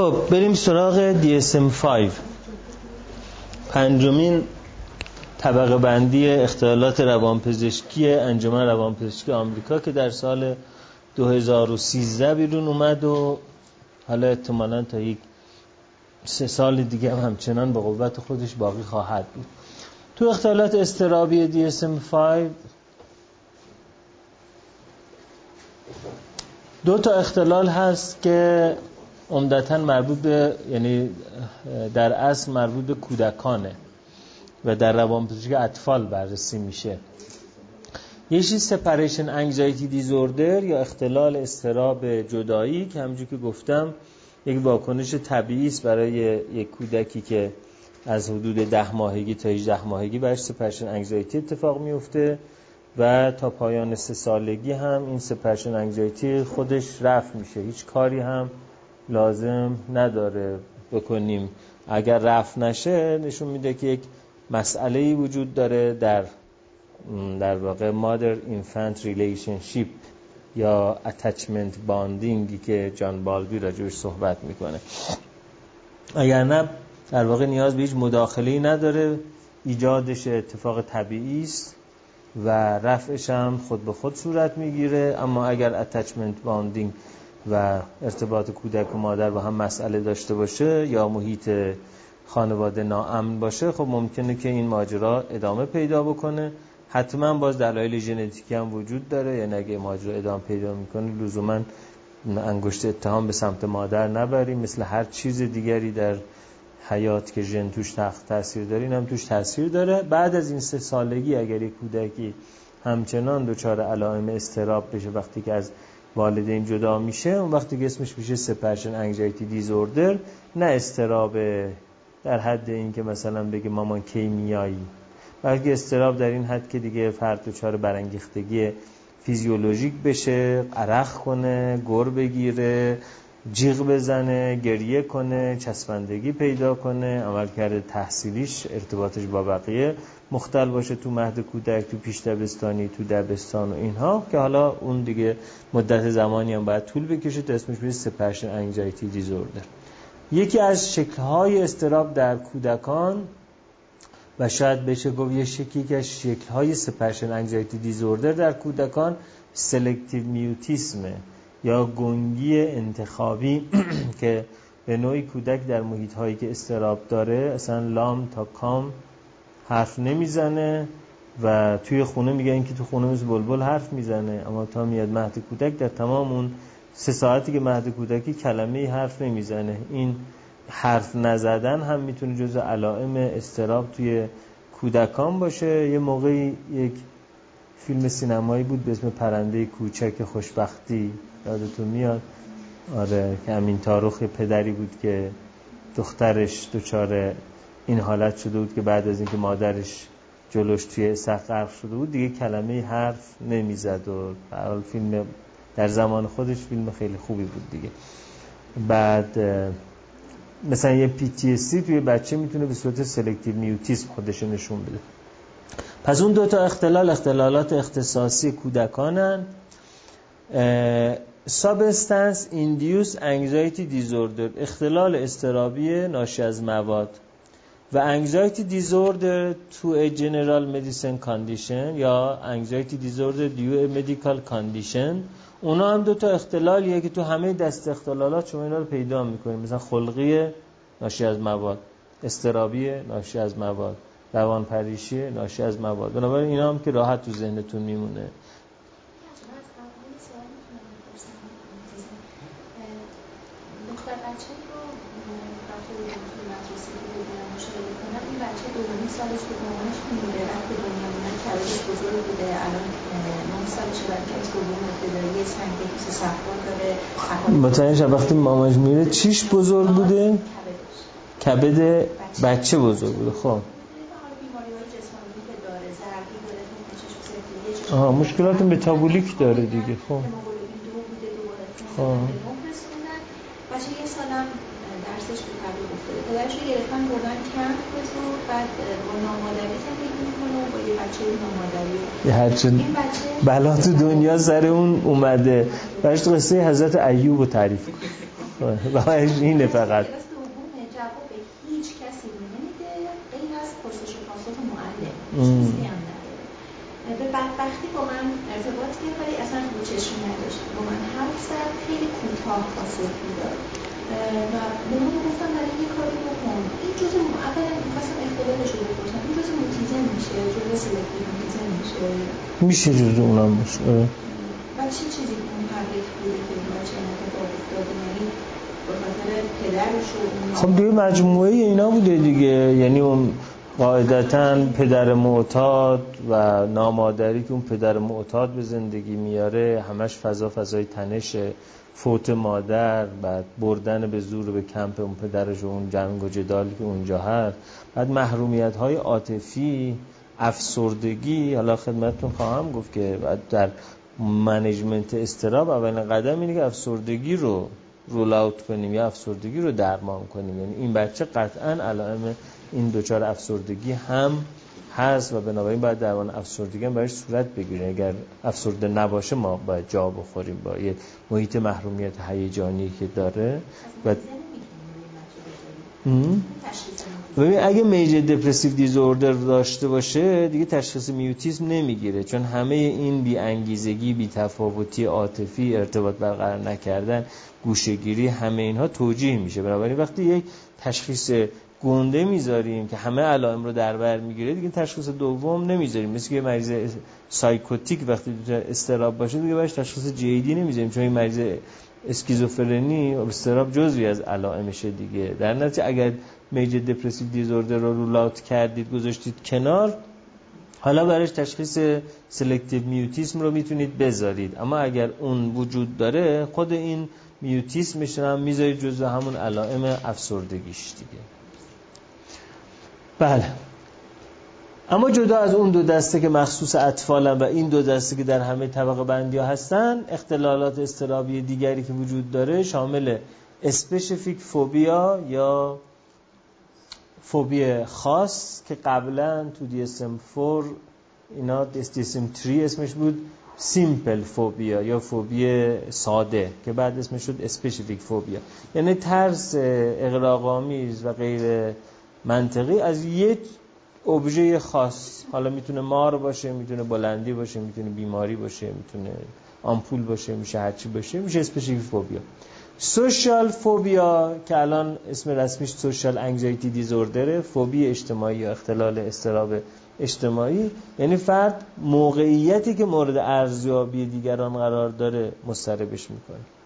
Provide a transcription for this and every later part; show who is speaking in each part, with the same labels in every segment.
Speaker 1: خب بریم سراغ DSM-5 پنجمین طبقه بندی اختلالات روانپزشکی انجمن روانپزشکی آمریکا که در سال 2013 بیرون اومد و حالا احتمالا تا یک سه سال دیگه هم همچنان به قوت خودش باقی خواهد بود. تو اختلالات استرابی DSM-5 دو تا اختلال هست که عمدتا مربوط به یعنی در اصل مربوط به کودکانه و در روانپزشکی اطفال بررسی میشه. یه چیز سپریشن انگزایتی دیزوردر یا اختلال استراب جدایی که همونجور که گفتم یک واکنش طبیعی است برای یک کودکی که از حدود ده ماهگی تا 18 ماهگی برش سپریشن انگزایتی اتفاق میفته و تا پایان سه سالگی هم این separation anxiety خودش رفع میشه. هیچ کاری هم لازم نداره بکنیم. اگر رفع نشه نشون میده که یک مسئله ای وجود داره در در واقع مادر infant relationship یا attachment bonding ی که جان بالبی راجبش صحبت می‌کنه. اگر نه در واقع نیاز به هیچ مداخله نداره. ایجادش اتفاق طبیعی است و رفعش هم خود به خود صورت می‌گیره. اما اگر attachment bonding و ارتباط کودک و مادر با هم مسئله داشته باشه یا محیط خانواده ناامن باشه خب ممکنه که این ماجرا ادامه پیدا بکنه. حتما باز دلایل ژنتیکی هم وجود داره یعنی اگه ماجرا ادامه پیدا می‌کنه لزوما انگشت اتهام به سمت مادر نبریم. مثل هر چیز دیگری در حیات که ژن توش تاثیر داره این توش تاثیر داره. بعد از این سه سالگی اگر یک کودکی همچنان دچار علائم استراب بشه وقتی که از والدین جدا میشه. اون وقتی که اسمش میشه سپرشن انگزایتی دیزوردر نه استراب در حد این که مثلا بگه مامان کی میایی بلکه استراب در این حد که دیگه فرد دچار برانگیختگی فیزیولوژیک بشه عرق کنه گر بگیره. جیغ بزنه گریه کنه چسبندگی پیدا کنه عملکرد تحصیلیش ارتباطش با بقیه مختل باشه تو مهد کودک تو پیش دبستانی تو دبستان و اینها که حالا اون دیگه مدت زمانی هم باید طول بکشه تا اسمش بشه سپرشن انگزایتی دیزوردر یکی از شکل‌های استراب در کودکان و شاید بشه گفت یه شکلی که شکل‌های سپرشن انگزایتی دیزوردر در کودکان selective mutism ه یا گنگی انتخابی که به نوعی کودک در محیط هایی که اضطراب داره اصلا لام تا کام حرف نمی‌زنه و توی خونه میگن که تو خونه مثل بلبل حرف می‌زنه. اما تا میاد مهد کودک در تمام اون سه ساعتی که مهد کودکه یه کلمه حرف نمی‌زنه. این حرف نزدن هم می‌تونه جز علائم اضطراب توی کودکان باشه. یه موقعی یک فیلم سینمایی بود به اسم پرنده کوچک خوشبختی. یادتون میاد؟ آره که امین تاروخ پدری بود که دخترش دچار این حالت شده بود که بعد از اینکه مادرش جلوش توی سقف شده بود دیگه کلمه حرف نمی‌زد و حال فیلم در زمان خودش فیلم خیلی خوبی بود دیگه. بعد مثلا یه سی توی بچه می‌تونه به صورت selective mutism خودش نشون بده. پس اون دو تا اختلال اختلالات اختصاصی کودکانن. substance induced anxiety disorder اختلال اضطرابی ناشی از مواد. و anxiety disorder due to a general medical condition یا anxiety disorder due medical condition اونا هم دو تا اختلالیه که تو همه دست اختلالات شما اینا رو پیدا می‌کنید مثلا خلقی ناشی از مواد استرابی ناشی از مواد روان پریشی ناشی از مواد. بنابراین اینا هم که راحت تو ذهنتون میمونه
Speaker 2: سالش که مامانش میمیره وقتی دنیا اومد بزرگ بوده الان 9 سالشه که دوم ابتدایی سنگ صفرا داره
Speaker 1: متوجه وقتی مامانش میره چیش بزرگ بوده کبد بچه بزرگ بوده خب آها مشکلات متابولیک داره دیگه خب
Speaker 2: خب بچه یه سالم درسش به تبلیغ افتاده پدرش رو گرفتن بردن کمپ بزرگ بعد با نامادری زندگی یه
Speaker 1: هرچه بلا تو دنیا سر اون اومده. برش قصه حضرت ایوب رو تعریف کن. و اینه فقط.
Speaker 2: به بدبختی با من ارتباط گرفت ولی اصلا رو چشم نداشت. با من حرف زد خیلی کوتاه پاسخ می‌داد. و به من گفتم برای یه کاری بکن این جزء اولا می‌خواستم اختلالش رو بپرسم این جزء mutism میشه جزء selective mutism میشه
Speaker 1: میشه جزء اونم باشه.
Speaker 2: و چه چیزی تریگر بوده که بچه اتفاق افتاده یعنی
Speaker 1: خب دیگه مجموعه اینا بوده دیگه. یعنی اون قاعدتا پدر معتاد و نامادری که اون پدر معتاد به زندگی میاره همش فضا فضای تنش فوت مادر بعد بردن به زور به کمپ اون پدرش و اون جنگ و جدالی که اونجا هست. بعد محرومیت های عاطفی افسردگی. حالا خدمتتون خواهم گفت که بعد در منیجمنت استراب اولین قدم اینه که افسردگی رو رول اوت کنیم یا افسردگی رو درمان کنیم. یعنی این بچه قطعا علائم این دوچار افسردگی هم هست و بنابراین باید درمان افسردگی هم برایش صورت بگیره اگر افسرده نباشه ما باید جا بخوریم با یه محیط محرومیت هیجانی که داره. و ببین اگه میجر دپرسیو دیزوردر داشته باشه دیگه تشخیص میوتیسم نمی‌گیره. چون همه این بی انگیزگی بی تفاوتی عاطفی ارتباط برقرار نکردن گوشگیری همه اینها توجیه میشه. بنابراین وقتی یک تشخیص گنده می‌ذاریم که همه علائم رو در بر می‌گیره دیگه تشخیص دوم نمی‌ذاریم. مثل که مریض سایکوتیک وقتی استراب باشه دیگه باش تشخیص جیدی نمی‌ذاریم. چون این مریض اسکیزوفرنی اضطراب جزوی از علائمشه دیگه. در نتیجه اگر major depressive disorder رو rule out کردید گذاشتید کنار حالا برایش تشخیص selective mutism رو می‌تونید بذارید. اما اگر اون وجود داره خود این mutism ش هم می‌ذارید جزو همون علائم افسردگیش دیگه. بله. اما جدا از اون دو دسته که مخصوص اطفالن و این دو دسته که در همه طبقه بندی ها هستن اختلالات اضطرابی دیگری که وجود داره شامل specific phobia یا فوبی خاص که قبلا تو DSM 4 اینا DSM 3 اسمش بود simple phobia یا فوبی ساده که بعد اسمش شد specific phobia. یعنی ترس اغراق‌آمیز و غیر منطقی از یک ابژه خاص. حالا می‌تونه مار باشه می‌تونه بلندی باشه می‌تونه بیماری باشه می‌تونه آمپول باشه میشه هرچی باشه میشه specific phobia social phobia که الان اسم رسمیش social anxiety disorder ه فوبی اجتماعی یا اختلال اضطراب اجتماعی. یعنی فرد موقعیتی که مورد ارزیابی دیگران قرار داره مضطربش می‌کنه.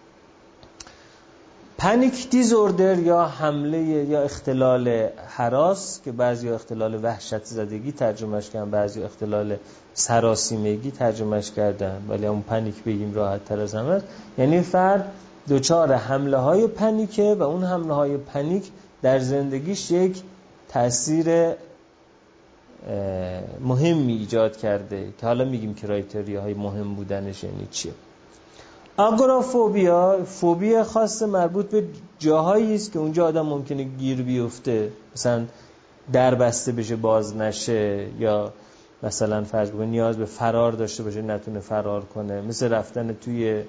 Speaker 1: panic disorder یا حمله یا اختلال هراس که بعضی اختلال وحشت زدگی ترجمهش کردن بعضی اختلال سراسیمگی ترجمهش کردن. ولی اون پنیک بگیم راحت تر از همه. یعنی فرد دچار حمله های پنیکه و اون حمله های پنیک در زندگیش یک تاثیر مهمی ایجاد کرده. که حالا میگیم کرایتریا های مهم بودنش یعنی چیه؟ آگورافوبیا فوبیا خاص مربوط به جاهایی است که اونجا آدم ممکنه گیر بیفته. مثلا در بسته بشه باز نشه یا مثلا فرض بکنه نیاز به فرار داشته باشه نتونه فرار کنه. مثل رفتن توی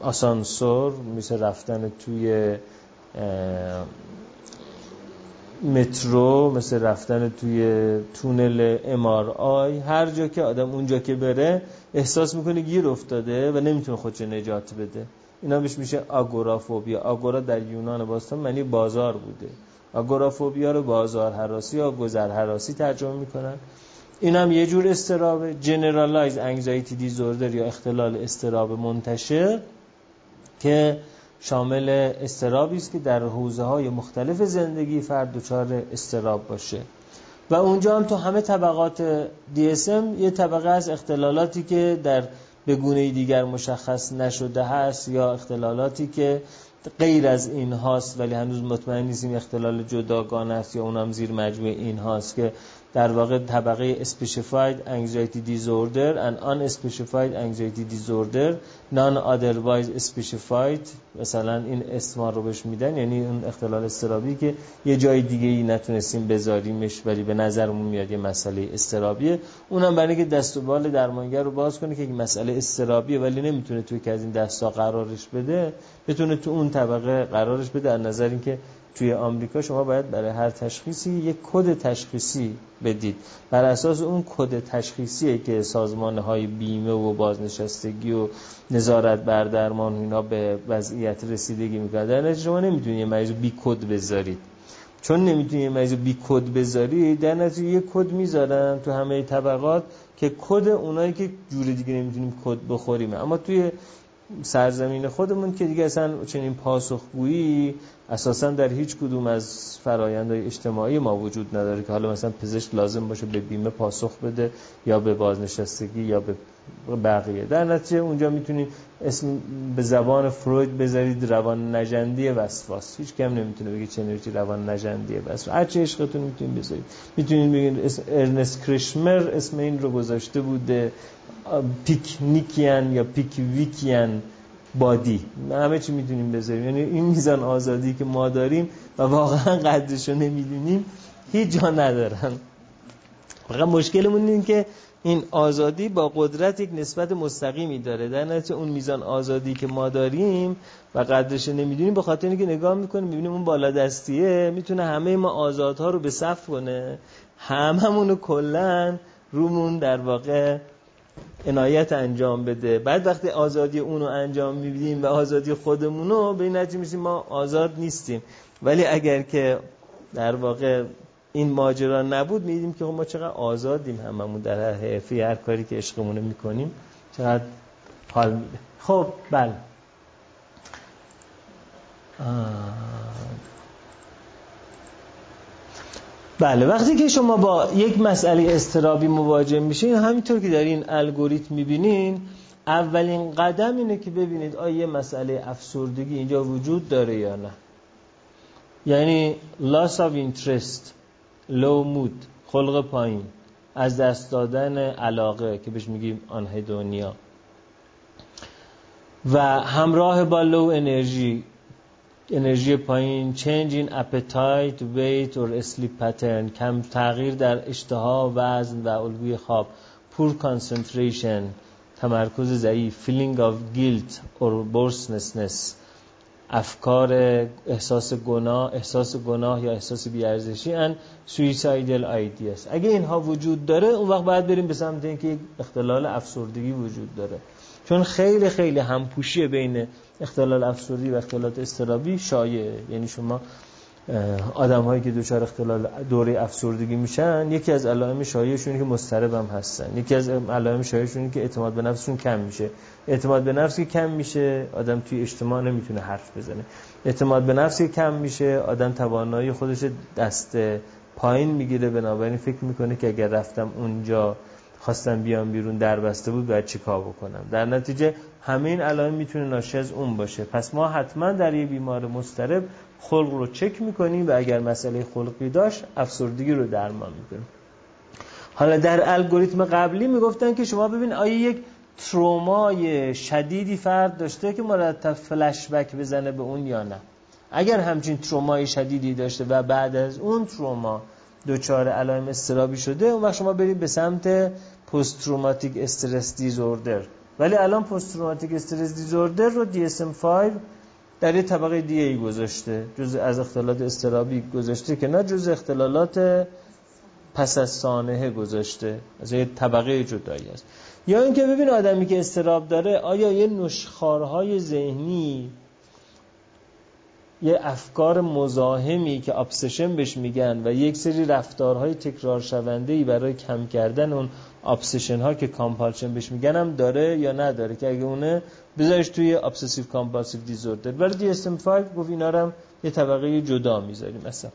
Speaker 1: آسانسور مثل رفتن توی مترو مثل رفتن توی تونل امار آی هر جا که آدم اونجا که بره احساس می‌کنه گیر افتاده و نمی‌تونه خودش نجات بده. اینا بهش میشه آگورافوبیا. آگورا در یونان باستان معنی بازار بوده. آگورافوبیا رو بازار حراسی یا گذر حراسی ترجمه می‌کنن. این هم یه جور استرابه. جنرالایز انگزایتی دیزوردر یا اختلال استراب منتشر که شامل استرابی است که در حوزه های مختلف زندگی فرد دچار استراب باشه. و اونجا هم تو همه طبقات DSM یه طبقه از اختلالاتی که در به گونه دیگر مشخص نشده هست یا اختلالاتی که غیر از این هاست ولی هنوز مطمئن نیستیم اختلال جداگانه است یا اونم زیر مجموعه این هاست که در واقع طبقه specified anxiety disorder and unspecified anxiety disorder non otherwise specified مثلا این اسما رو بهش میدن یعنی اون اختلال استرابی که یه جای دیگه ای نتونستیم بذاریمش ولی به نظرمون میاد یه مسئله استرابیه اونم برای که دست و بال درمانگر رو باز کنه که این مسئله استرابیه ولی نمی‌تونه توی که از این دستا قرارش بده بتونه تو اون طبقه قرارش بده. نظر به اینکه توی آمریکا شما باید برای هر تشخیصی یک کد تشخیصی بدید. بر اساس اون کد تشخیصیه که سازمان های بیمه و بازنشستگی و نظارت بر درمان اینا به وضعیت رسیدگی می‌کنن. در نتیجه شما نمی‌تونید یه مریض بی کد بذارید. چون نمی‌تونید یه مریض بی کد بذارید در نتیجه یه کد می‌ذارن تو همه طبقات که کد اونایی که جور دیگه نمی‌تونیم کد بدیم. اما توی سرزمین خودمون که دیگه اصلا چنین پاسخگویی اساسا در هیچ کدوم از فرایندهای اجتماعی ما وجود نداره که حالا مثلا پزشک لازم باشه به بیمه پاسخ بده یا به بازنشستگی یا به بقیه. در نتیجه اونجا می‌تونید اسم به زبان فروید بذارید روان نجندی وسواس. هیچ کم نمی‌تونه بگه نوعی روان نجندی وسواس. هر چه عشقتون می‌تونید بذارید. می‌تونید بگید اسم ارنست کرشمر اسم این رو گذاشته بوده. پیکنیکیان یا پیکویکیان بادی. همه چی می‌تونیم بذاریم. یعنی این میزان آزادی که ما داریم و واقعا قدرشو نمی‌دونیم هیچ جا ندارن. فقط مشکلمون این که این آزادی با قدرت یک نسبت مستقیمی داره. در نتیجه اون میزان آزادی که ما داریم و قدرش نمی‌دونیم به خاطر اینکه نگاه می‌کنیم می‌بینیم اون بالا دستیه می‌تونه همه ما آزادها رو به صف کنه. هممون رو کلا رومون در واقع عنایت انجام بده. بعد وقتی آزادی اونو انجام می‌بینیم و آزادی خودمونو به این نتیجه میسیم ما آزاد نیستیم. ولی اگر که در واقع این ماجرا نبود میدیم که خب ما چقدر آزادیم هممون در هر حرفی هر کاری که عشقمونه می‌کنیم چقدر حال میده خب بله. بله وقتی که شما با یک مسئله استرابی مواجه میشین همینطور که در این الگوریتم می‌بینین اولین قدم اینه که ببینید آیا مسئله افسردگی اینجا وجود داره یا نه. یعنی loss of interest. Mood خلق پایین. از دست دادن علاقه که بهش میگیم آنهدونیا. و همراه با لو انرژی انرژی پایین change in appetite, weight or sleep pattern کم تغییر در اشتها وزن و الگوی خواب poor concentration تمرکز ضعیف feeling of guilt or bourselessness افکار احساس گناه احساس گناه یا احساس بیارزشی ان suicidal ideas. اگه اینها وجود داره اون وقت باید بریم به سمت اینکه اختلال افسردگی وجود داره. چون خیلی خیلی همپوشی بین اختلال افسردگی و اختلالات استرابی شایعه. یعنی شما آدم هایی که دچار اختلال دوره افسردگی میشن یکی از علائم شایعشون که مضطرب هم هستن. یکی از علائم شایعشون که اعتماد به نفسشون کم میشه. اعتماد به نفسی کم میشه آدم توی اجتماع نمی‌تونه حرف بزنه. اعتماد به نفسی کم میشه آدم توانایی خودش دست پایین می‌گیره. بنابراین فکر می‌کنه که اگر رفتم اونجا خواستم بیام بیرون در بسته بود باید چیکار بکنم؟ در نتیجه همه این علائم می‌تونه ناشی از اون باشه. پس ما حتما در یه بیمار مسترب خلق رو چک می‌کنیم و اگر مسئله خلقی داشت افسردگی رو درمان می‌کنیم. حالا در الگوریتم قبلی می‌گفتن که شما ببین آیا یک ترومای شدیدی فرد داشته که مرتب فلش بک بزنه به اون یا نه؟ اگر همچین ترومای شدیدی داشته و بعد از اون تروما دوچار علائم استرابی شده اون وقت شما برید به سمت پست تروماتیک استرس دیزوردر. ولی الان پست تروماتیک استرس دیزوردر رو DSM-5 در یه طبقه دیگه ای گذاشته. جز از اختلالات استرابی گذاشته که نه جز اختلالات پس از سانحه گذاشته. از یه طبقه جدایی است. یا اینکه ببین آدمی که استراب داره آیا یه نشخارهای ذهنی یه افکار مزاحمی که obsession بهش میگن و یک سری رفتارهای تکرار شونده ای برای کم کردن اون obsession ها که compulsion بهش میگن هم داره یا نداره که اگه اونه بذارش توی obsessive compulsive disorder برای DSM 5 گفت اینا هم یه طبقه جدا می‌ذاریم. مثلا.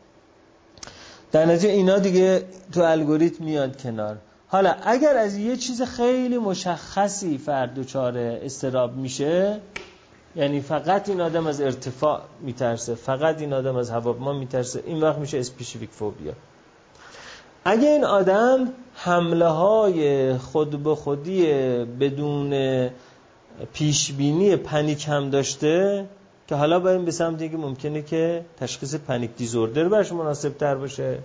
Speaker 1: در نتیجه اینا دیگه تو الگوریتم میاد کنار. حالا اگر از یه چیز خیلی مشخصی فرد دچار اضطراب میشه یعنی فقط این آدم از ارتفاع میترسه فقط این آدم از هواپیما میترسه این وقت میشه اسپیشیفیک فوبیا. اگه این آدم حمله های خود به خودی بدون پیشبینی پنیک هم داشته که حالا بریم به سمت که ممکنه که تشخیص پنیک دیزوردر برش مناسب تر باشه.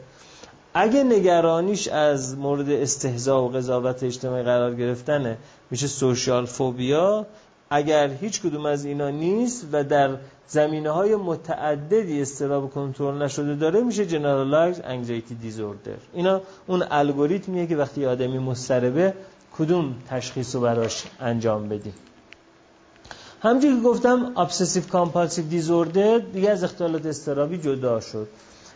Speaker 1: اگه نگرانیش از مورد استهزا و قضاوت اجتماعی قرار گرفتنه میشه social phobia اگر هیچ کدوم از اینا نیست و در زمینه های متعددی اضطراب کنترل نشده داره میشه generalized anxiety disorder اینا اون الگوریتمیه که وقتی آدمی مضطربه کدوم تشخیص رو براش انجام بدیم. همچون که گفتم obsessive compulsive disorder دیگه از اختلالات اضطرابی جدا شد.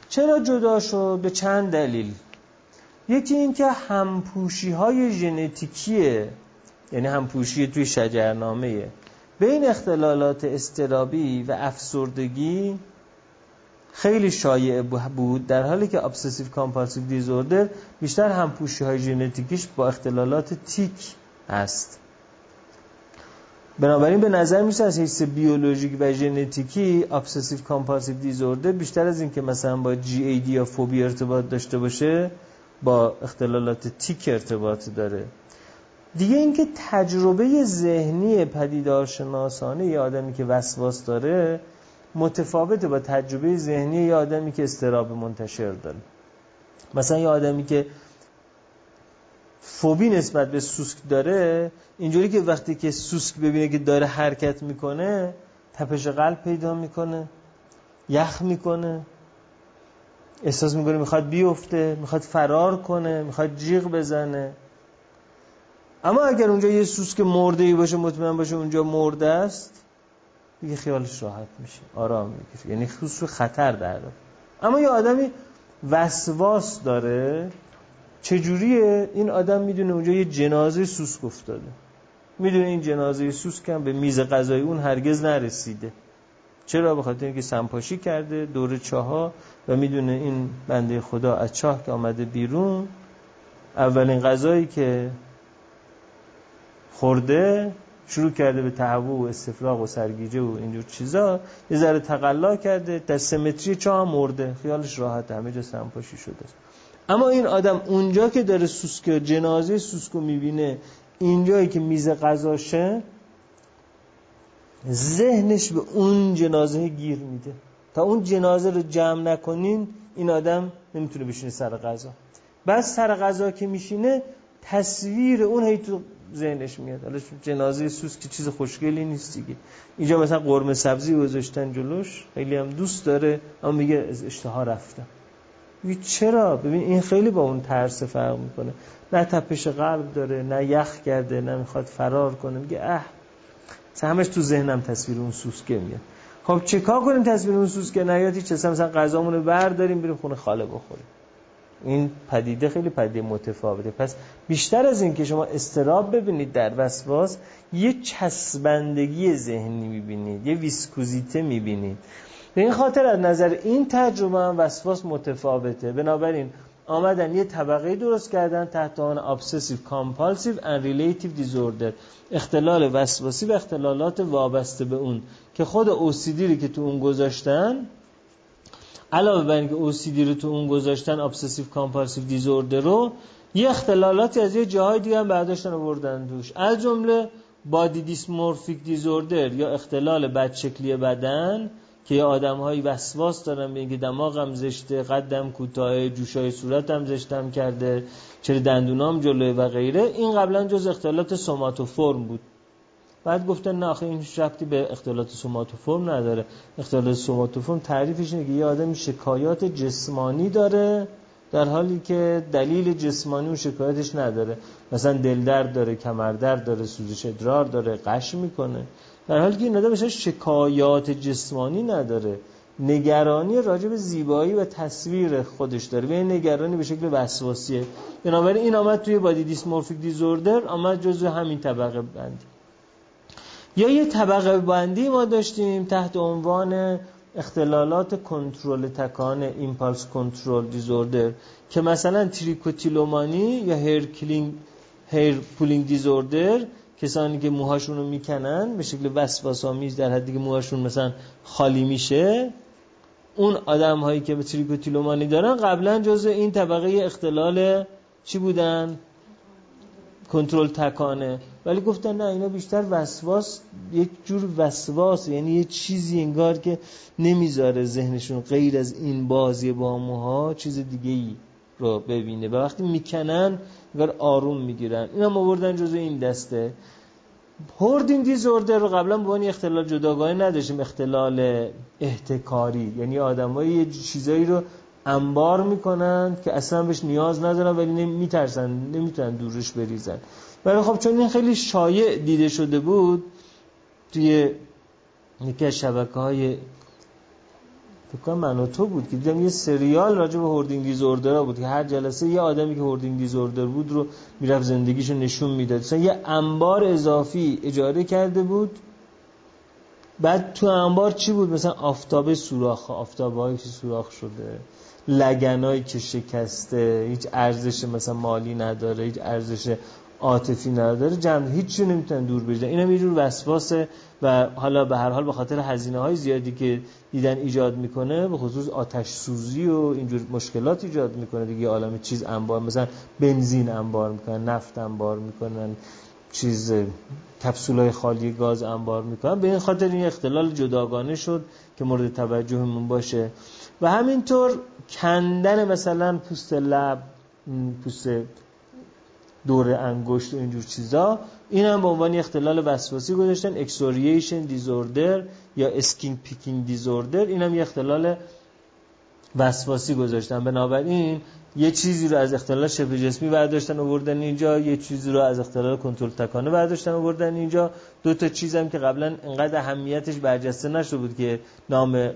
Speaker 1: چرا جدا شد؟ به چند دلیل. یکی اینکه همپوشی های ژنتیکیه. یعنی همپوشی توی شجرنامه. بین اختلالات اضطرابی و افسردگی خیلی شایع بود در حالی که obsessive compulsive disorder بیشتر همپوشی های ژنتیکیش با اختلالات تیک است بنابراین به نظر میشه از حیث بیولوژیک و ژنتیکی obsessive compulsive disorder بیشتر از اینکه مثلا با GAD یا فوبی ارتباط داشته باشه با اختلالات تیک ارتباط داره. دیگه اینکه تجربه ذهنی پدیدارشناسانه یه آدمی که وسواس داره متفاوته با تجربه ذهنی یه آدمی که استراب منتشر داره. مثلا یه آدمی که فوبی نسبت به سوسک داره اینجوری که وقتی که سوسک ببینه که داره حرکت می‌کنه تپش قلب پیدا می‌کنه یخ می‌کنه احساس می‌کنه می‌خواد بیفته می‌خواد فرار کنه می‌خواد جیغ بزنه. اما اگر اونجا یه سوسک مرده ای باشه مطمئن باشه اونجا مرده است دیگه خیالش راحت میشه. آرام می‌گیره. یعنی خصوص خطر داره اما یه آدمی وسواس داره چجوریه؟ این آدم می‌دونه اونجا یه جنازه سوسک افتاده. می‌دونه این جنازه سوسک هم به میز غذای اون هرگز نرسیده. چرا؟ به خاطر اینکه سمپاشی کرده دور چاها و می‌دونه این بنده خدا از چاه که آمده بیرون اولین غذایی که خورده شروع کرده به تهوع و استفراغ و سرگیجه و اینجور چیزا. یه ذره تقلا کرده در سمتری چاه مرده. خیالش راحت همه جا سمپاشی شده. اما این آدم اونجا که داره سوسک جنازه سوسکو می‌بینه اینجایی که میز غذاشه ذهنش به اون جنازه گیر میده. تا اون جنازه رو جمع نکنین این آدم نمی‌تونه بشینه سر غذا. بعد سر غذا که میشینه تصویر اون هی تو ذهنش میاد. حالا جنازه سوس که چیز خوشگلی نیست دیگه. اینجا مثلا قرمه سبزی گذاشتن جلوش خیلی هم دوست داره اما میگه از اشتها رفتم. میگه چرا؟ ببین این خیلی با اون ترس فرق می‌کنه. نه تپش قلب داره نه یخ کرده نه می‌خواد فرار کنه. میگه اه. همش تو ذهنم تصویر اون سوسکه میاد. خب چیکار کنیم تصویر اون سوسکه نیاد؟ هیچ مثلا غذامون برداریم بریم خونه خاله بخوریم. این پدیده خیلی پدیده متفاوته. پس بیشتر از این که شما استراب ببینید در وسواس یه چسبندگی ذهنی می‌بینید یه ویسکوزیته می‌بینید. به این خاطر از نظر این تجربه هم وسواس متفاوته. بنابراین آمدن یه طبقه درست کردن تحت آن obsessive compulsive and relative disorder اختلال وسواسی و اختلالات وابسته به اون که خود OCD که تو اون گذاشتن علاوه بر اینکه OCD رو تو اون گذاشتن obsessive compulsive disorder رو یه اختلالاتی از یه جاهای دیگه هم برداشتن آوردن توش. از جمله body dysmorphic disorder یا اختلال بدشکلی بدن که یه آدمهایی وسواس دارن اینکه دماغم زشته قدم کوتاه جوشای صورتم زشتم کرده چرا دندونام جلوه و غیره. این قبلا جز اختلالات سوماتوفورم بود. بعد گفتن نه آخه این ربطی به اختلالات سوماتوفورم نداره. اختلالات سوماتوفورم تعریفش اینه که یه آدم شکایات جسمانی داره در حالی که دلیل جسمانی و شکایتش نداره. مثلا دلدرد داره کمردرد داره سوزش ادرار داره قش می‌کنه. در حالی که این آدم مثلا شکایات جسمانی نداره. نگرانی راجع به زیبایی و تصویر خودش داره. و نگرانی به شکل وسواسیه. بنابراین این آمد توی body dysmorphic disorder آمد جزو همین طبقه بندی. یا یه طبقه بندی ما داشتیم تحت عنوان اختلالات کنترل تکان impulse control disorder که مثلا تریکوتیلومانی یا hair pulling hair pulling disorder کسانی که موهاشون رو می‌کنن به شکل وسواس‌آمیز در حدی که موهاشون مثلا خالی میشه اون آدم هایی که به تریکوتیلومانی دارن قبلا جزء این طبقه اختلال چی بودن؟ کنترل تکانه. ولی گفتن نه اینا بیشتر وسواس یک جور وسواس یعنی یه چیزی انگار که نمی‌ذاره ذهنشون غیر از این بازی با موها چیز دیگه ای رو ببینه. و وقتی می‌کنن انگار آروم می‌گیرن. اینا ما بردن جزو این دسته. هوردینگ دیزوردر رو قبلا به عنوان اختلال جداگانه نداشتیم. اختلال احتکاری. یعنی آدمایی یه چیزایی رو انبار می‌کنن که اصلا بهش نیاز ندارن ولی میترسن نمی‌تونن دورش بریزن. ولی خب چون این خیلی شایع دیده شده بود توی یکی از شبکه های فکر من و تو بود که دیدم یه سریال راجع به هوردینگ دیزوردر بود که هر جلسه یه آدمی که هوردینگ دیزوردر بود رو می‌رفت زندگیشو نشون می‌داد. مثلا یه انبار اضافی اجاره کرده بود. بعد تو انبار چی بود؟ مثلا آفتاب سوراخ آفتابایی که سوراخ شده. لگنایی که شکسته هیچ ارزش مثلا مالی نداره هیچ ارزش عاطفی نداره جمع هیچ چیزی نمی‌تونن دور بریزن اینم یه جور وسواسه و حالا به هر حال به خاطر هزینه های زیادی که دیدن ایجاد می‌کنه به خصوص آتش سوزی و اینجور مشکلات ایجاد می‌کنه. دیگه عالم چیز انبار مثلا بنزین انبار می‌کنن نفت انبار می‌کنن چیز کپسولای خالی گاز انبار می‌کنن. به این خاطر این اختلال جداگانه شد که مورد توجهمون باشه. و همینطور کندن مثلا پوست لب پوست دور انگشت و اینجور چیزا این هم به عنوان اختلال وسواسی گذاشتن. excoriation disorder یا skin picking disorder این هم یه اختلال وسواسی گذاشتن. بنابراین یه چیزی رو از اختلال شبه جسمی برداشتن آوردن اینجا یه چیزی رو از اختلال کنترل تکانه برداشتن آوردن اینجا. دو تا چیزم که قبلا انقدر اهمیتش برجسته نشده بود که نام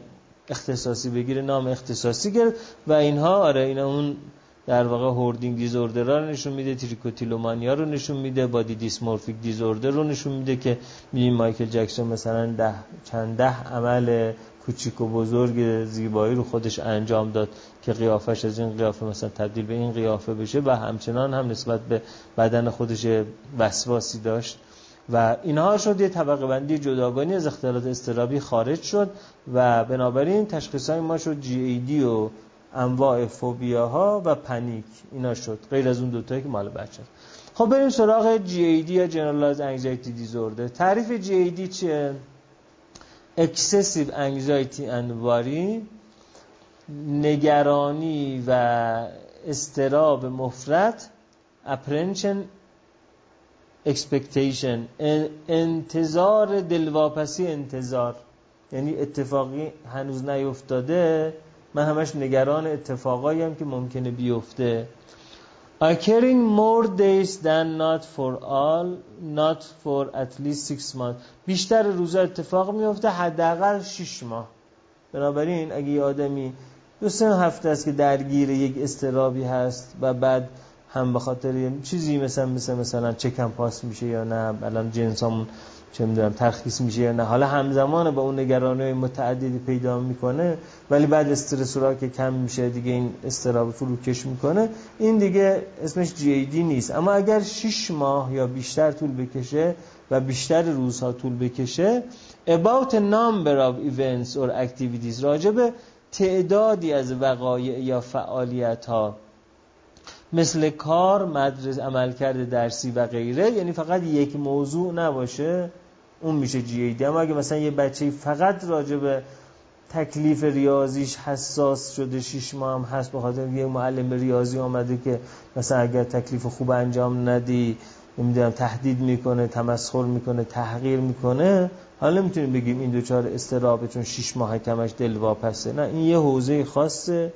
Speaker 1: اختصاصی بگیره نام اختصاصی گرفت و اینها آره اینا اون در واقع هوردینگ دیزوردر رو نشون میده تریکوتیلومانیا رو نشون میده بادی دیسمورفیک دیزوردر رو نشون میده که می‌بینیم مایکل جکسون مثلا ده چند ده عمل کوچیک و بزرگ زیبایی رو خودش انجام داد که قیافش از این قیافه مثلا تبدیل به این قیافه بشه و همچنان هم نسبت به بدن خودش وسواسی داشت. و اینها شد یه طبقه بندی جداگانی از اختلالات استرابی خارج شد و بنابراین تشخیص های ما شد جی ای دی و انواع فوبیاها و پنیک اینا شد. غیر از اون دوتایی که مال بچه خب بریم سراغ GAD یا Generalized Anxiety Disorder. تعریف GAD چیه؟ Anxiety and Worry نگرانی و استراب مفرط Apprehension Expectation. انتظار دلواپسی انتظار. یعنی اتفاقی هنوز نیفتاده من همش نگران اتفاقایی هم که ممکنه بیفته. Occurring more days than not for all not for at least six months. بیشتر روزا اتفاق میفته حداقل 6 ماه. بنابراین اگه یه آدمی دو سه هفته است که درگیر یک استرابی هست و بعد هم به خاطر چیزی مثلا مثلا مثلا چکم پاس میشه یا نه الان جنسامون چه می‌دونم ترخیص میشه یا نه. حالا همزمان با اون نگرانی متعددی پیدا می‌کنه ولی بعد استرس را که کم میشه دیگه این استراب فروکش می‌کنه این دیگه اسمش جی دی نیست. اما اگر 6 ماه یا بیشتر طول بکشه و بیشتر روزها طول بکشه about a number of events or activities راجب تعدادی از وقایع یا فعالیت ها مثل کار، مدرسه، عملکرد درسی و غیره یعنی فقط یک موضوع نباشه اون میشه جی ای اما اگه مثلا یه بچه فقط راجع به تکلیف ریاضیش حساس شده شیش ماه هم هست به خاطر یه معلم ریاضی آمده که مثلا اگر تکلیف خوب انجام ندی نمی‌دونم تهدید می‌کنه تمسخر می‌کنه تحقیر می‌کنه حالا نمی‌تونیم بگیم این دوچار استرابه چون شیش ماه کمش دل واپسه. نه این یه حوزه خاصه.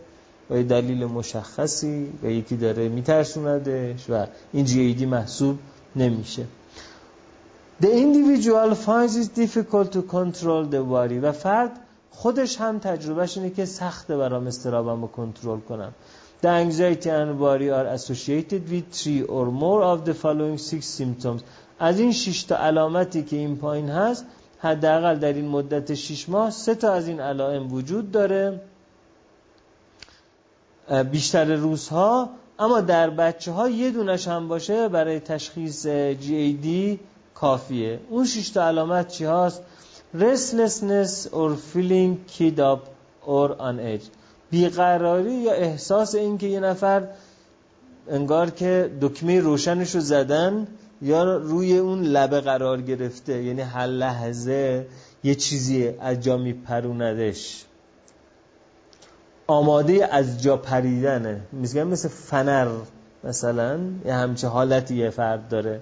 Speaker 1: با یه دلیل مشخصی و یکی داره میترسوندش و این دی محسوب نمیشه. The individual finds it difficult to control the worry و فرد خودش هم تجربهش اینه که سخته برام استرابم رو کنترل کنم. The anxiety and worry are associated with three or more of the following six symptoms. از این شش تا علامتی که این پایین هست حداقل در این مدت شش ماه سه تا از این علائم وجود داره. بیشتر روزها. اما در بچه ها یه دونش هم باشه برای تشخیص GAD کافیه. اون شش تا علامت چی هاست؟ Restlessness or feeling keyed up or on edge بیقراری یا احساس اینکه یه نفر انگار که دکمه روشنش رو زدن یا روی اون لبه قرار گرفته یعنی هر لحظه یه چیزی از جا میپروندش آماده از جا پریدنه. میگن مثل فنر مثلا یه همچه حالتی یه فرد داره.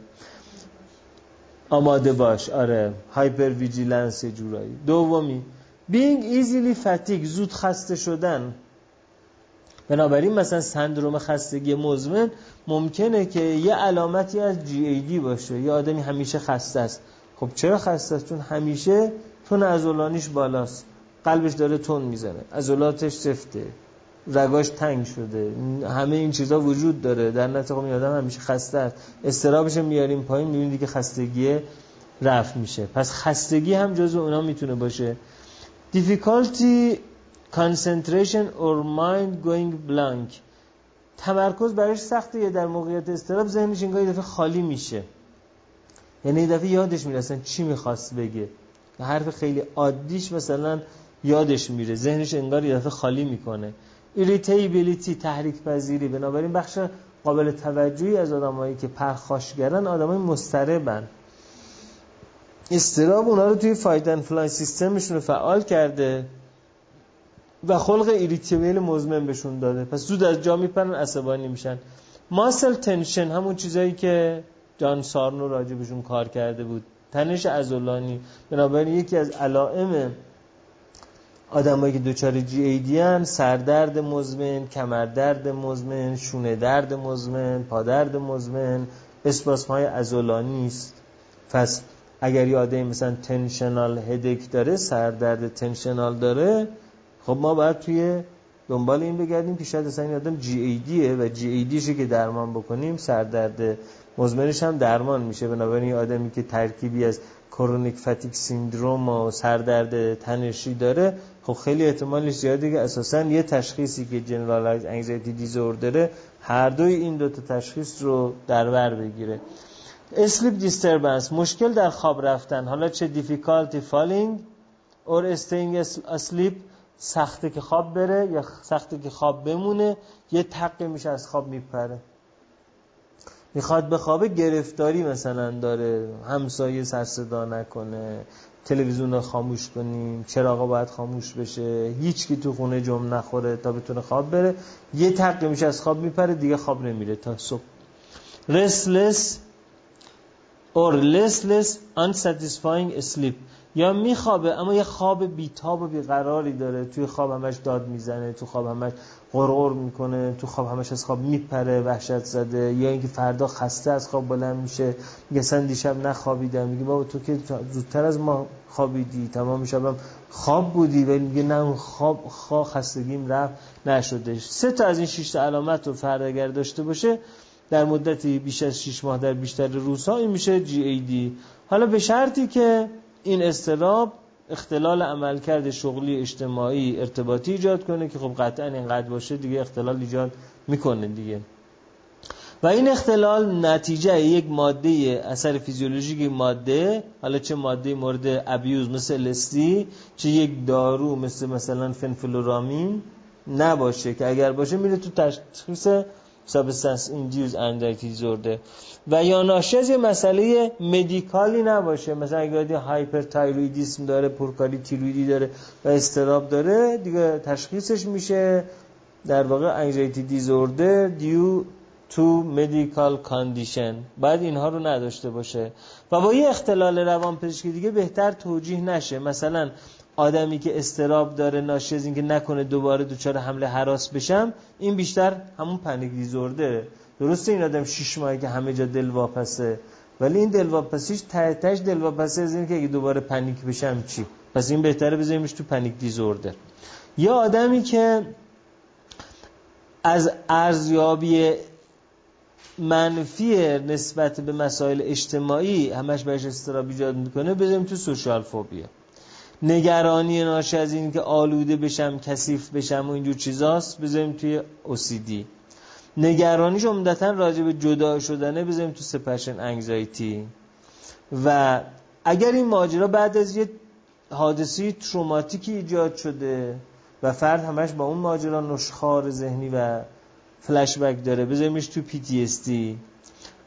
Speaker 1: آماده باش آره. hypervigilance جورایی. دومی being easily fatigue زود خسته شدن. بنابراین مثلا سندروم خستگی مزمن ممکنه که یه علامتی از GAD باشه. یه آدمی همیشه خسته است. خب چرا خسته است؟ چون همیشه تون ازولانیش بالاست. قلبش داره تون می‌زنه. عضلاتش سفته. رگاش تنگ شده. همه این چیزا وجود داره. در نتیجه خب این آدم همیشه خسته است. استرابش میاریم پایین می‌بینید که خستگی رفت میشه. پس خستگی هم جزو اونا می‌تونه باشه. Difficulty concentration or mind going blank. تمرکز برایش سخته. در موقعیت استراب ذهنش انگار یه دفعه خالی میشه. یعنی یه دفعه یادش میره چی می‌خواست بگه. حرف خیلی عادیش مثلا یادش میره. ذهنش انگار یه دفعه خالی می‌کنه. ایریتیبیلیتی تحریک پذیری بنابراین بخش قابل توجهی از آدمایی که پرخاشگرن آدمای مضطربن اضطراب اونا رو توی fight and fly سیستمشون رو فعال کرده و خلق irritable مزمن بهشون داده. پس زود از جا میپرن عصبانی میشن. muscle tension همون چیزایی که جان سارنو راجع بهشون کار کرده بود. تنش عضلانی بنابراین یکی از علائم آدمایی که دچار GAD هن سردرد مزمن کمردرد مزمن شونه درد مزمن پادرد مزمن اسپاسم های عضلانی است. پس اگر یه آدمی مثلا tensional headache داره سردرد tensional داره خب ما باید توی دنبال این بگردیم که شاید اصلا این آدم جی ای و جی ای که درمان بکنیم. سردرد مزمنش هم درمان میشه. بنابراین آدمی که ترکیبی از chronic fatigue syndrome و سردرد تنشی داره خب خیلی احتمالش زیاده که اساسا یه تشخیصی که generalized anxiety disorder ه هر دوی این دو تا تشخیص رو در بر بگیره. sleep disturbance مشکل در خواب رفتن. حالا چه difficulty falling or staying asleep سخته که خواب بره یا سخته که خواب بمونه یه تقی میشه از خواب میپره. می‌خواد به خواب گرفتاری مثلا داره همسایه سر صدا نکنه. تلویزیون رو خاموش کنیم چراغا باید خاموش بشه هیچ کی تو خونه جم نخوره تا بتونه خواب بره. یه تقی میشه از خواب میپره دیگه خواب نمیره تا صبح. Restless or listless unsatisfying sleep. یا میخوابه اما یه خواب بیتاب و بیقراری داره. توی خواب همش داد می‌زنه تو خواب همش غرغر می‌کنه تو خواب همش از خواب میپره وحشت زده. یا اینکه فردا خسته از خواب بلند میشه میگه اصلا دیشب نخوابیدم. میگه بابا تو که زودتر از ما خوابیدی. تمام شبم خواب بودی. ولی میگه نه اون خواب خواب خستگیم رفت نشدش. سه تا از این شش علامت رو فرد اگر داشته باشه در مدتی بیش از 6 ماه در بیشتر روزها میشه جی ای دی حالا به شرطی که این استراب اختلال عملکرد شغلی اجتماعی ارتباطی ایجاد کنه که خب قطعا اینقدر باشه دیگه اختلال ایجاد می‌کنه دیگه. و این اختلال نتیجه یک ماده اثر فیزیولوژیک ماده حالا چه ماده مورد ابیوز مثل لستی چه یک دارو مثل مثلا فنفلورامین نباشه که اگر باشه میره تو تشخیص substance induced anxiety disorder ه و یا ناشی از یه مسئله medical ی نباشه. مثلا اگر hyperthyroidism داره پرکاری تیروئیدی داره و اضطراب داره دیگه تشخیصش میشه در واقع anxiety disorder due to medical condition بعد اینها رو نداشته باشه. و با یه اختلال روان پزشکی دیگه بهتر توجیه نشه. مثلا آدمی که استراب داره ناشی از اینکه نکنه دوباره دچار حمله حراس بشم این بیشتر همون پنیک دیزوردره درسته این آدم شش ماهه که همه جا دل واپسه. ولی این دل واپسیش تهش دل واپسه از این که اگه دوباره پنیک بشم چی؟ پس این بهتره بذاریمش تو پنیک دیزوردر یا آدمی که از ارزیابی منفی نسبت به مسائل اجتماعی همش بهش استراب ایجاد می‌کنه بذاریم تو سوشال فوبیا. نگرانی ناشی از این که آلوده بشم کثیف بشم و اینجور چیزاست بذاریم توی اوسیدی نگرانیش عمدتا راجع به جدا شدنه بذاریم تو سپشن انگزایتی و اگر این ماجرا بعد از یه حادثه تروماتیکی ایجاد شده و فرد همش با اون ماجرا نشخار ذهنی و فلشبک داره بذاریمش تو دی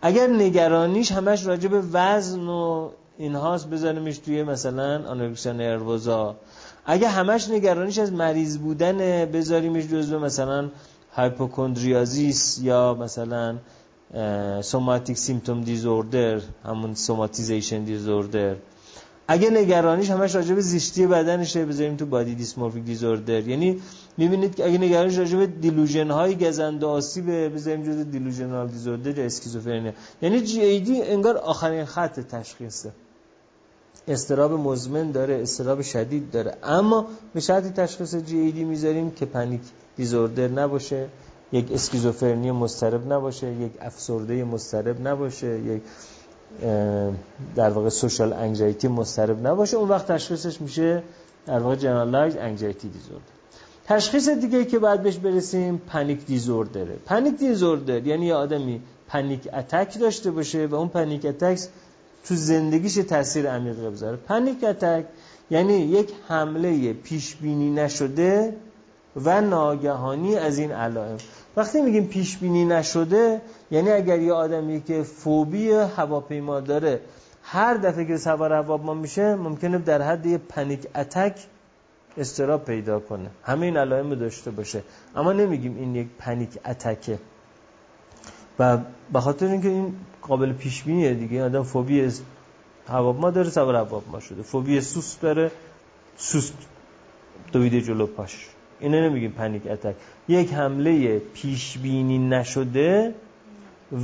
Speaker 1: اگر نگرانیش همش راجع به وزن و اینهاست بذاریمش توی مثلا آنورکسیا نروزا اگه همش نگرانیش از مریض بودن بذاریمش جزو مثلا هایپوکندریازیس یا مثلا سوماتیک سیمتوم دیزوردر همون سوماتیزیشن دیزوردر اگه نگرانیش همش راجع به زیستی بدنشه بذاریم تو بادی دیسمورفیک دیزوردر یعنی می‌بینید که اگه نگرانیش راجع به delusion های گزند آسیب بذاریم جزء delusional disorder یا schizophrenia یعنی GAD انگار آخرین خط تشخیصه. اضطراب مزمن داره اضطراب شدید داره. اما به شرطی تشخیص GAD می‌ذاریم که panic disorder نباشه یک اسکیزوفرنی مضطرب نباشه یک افسرده مضطرب نباشه یک در واقع social anxiety مضطرب نباشه. اون وقت تشخیصش میشه در واقع generalized anxiety disorder تشخیص دیگه که بعد بهش برسیم panic disorder ه. panic disorder یعنی یه آدمی panic attack داشته باشه و اون panic attack تو زندگیش تاثیر عمیق بذاره. panic attack یعنی یک حمله پیش بینی نشده و ناگهانی از این علائم. وقتی میگیم پیش بینی نشده یعنی اگر یه آدمی که فوبی هواپیما داره هر دفعه که سوار هواپیما میشه ممکنه در حد یه پنیک اتک استراب پیدا کنه. همه این علائم داشته باشه. اما نمیگیم این یک پنیک اتکه. و به خاطر اینکه این قابل پیش بینیه دیگه آدم فوبی هواپیما داره سوار هواپیما شده. فوبی سوست داره سوست دویده جلو پاش. اینه نمیگیم پنیک اتک. یک حمله پیش بینی نشده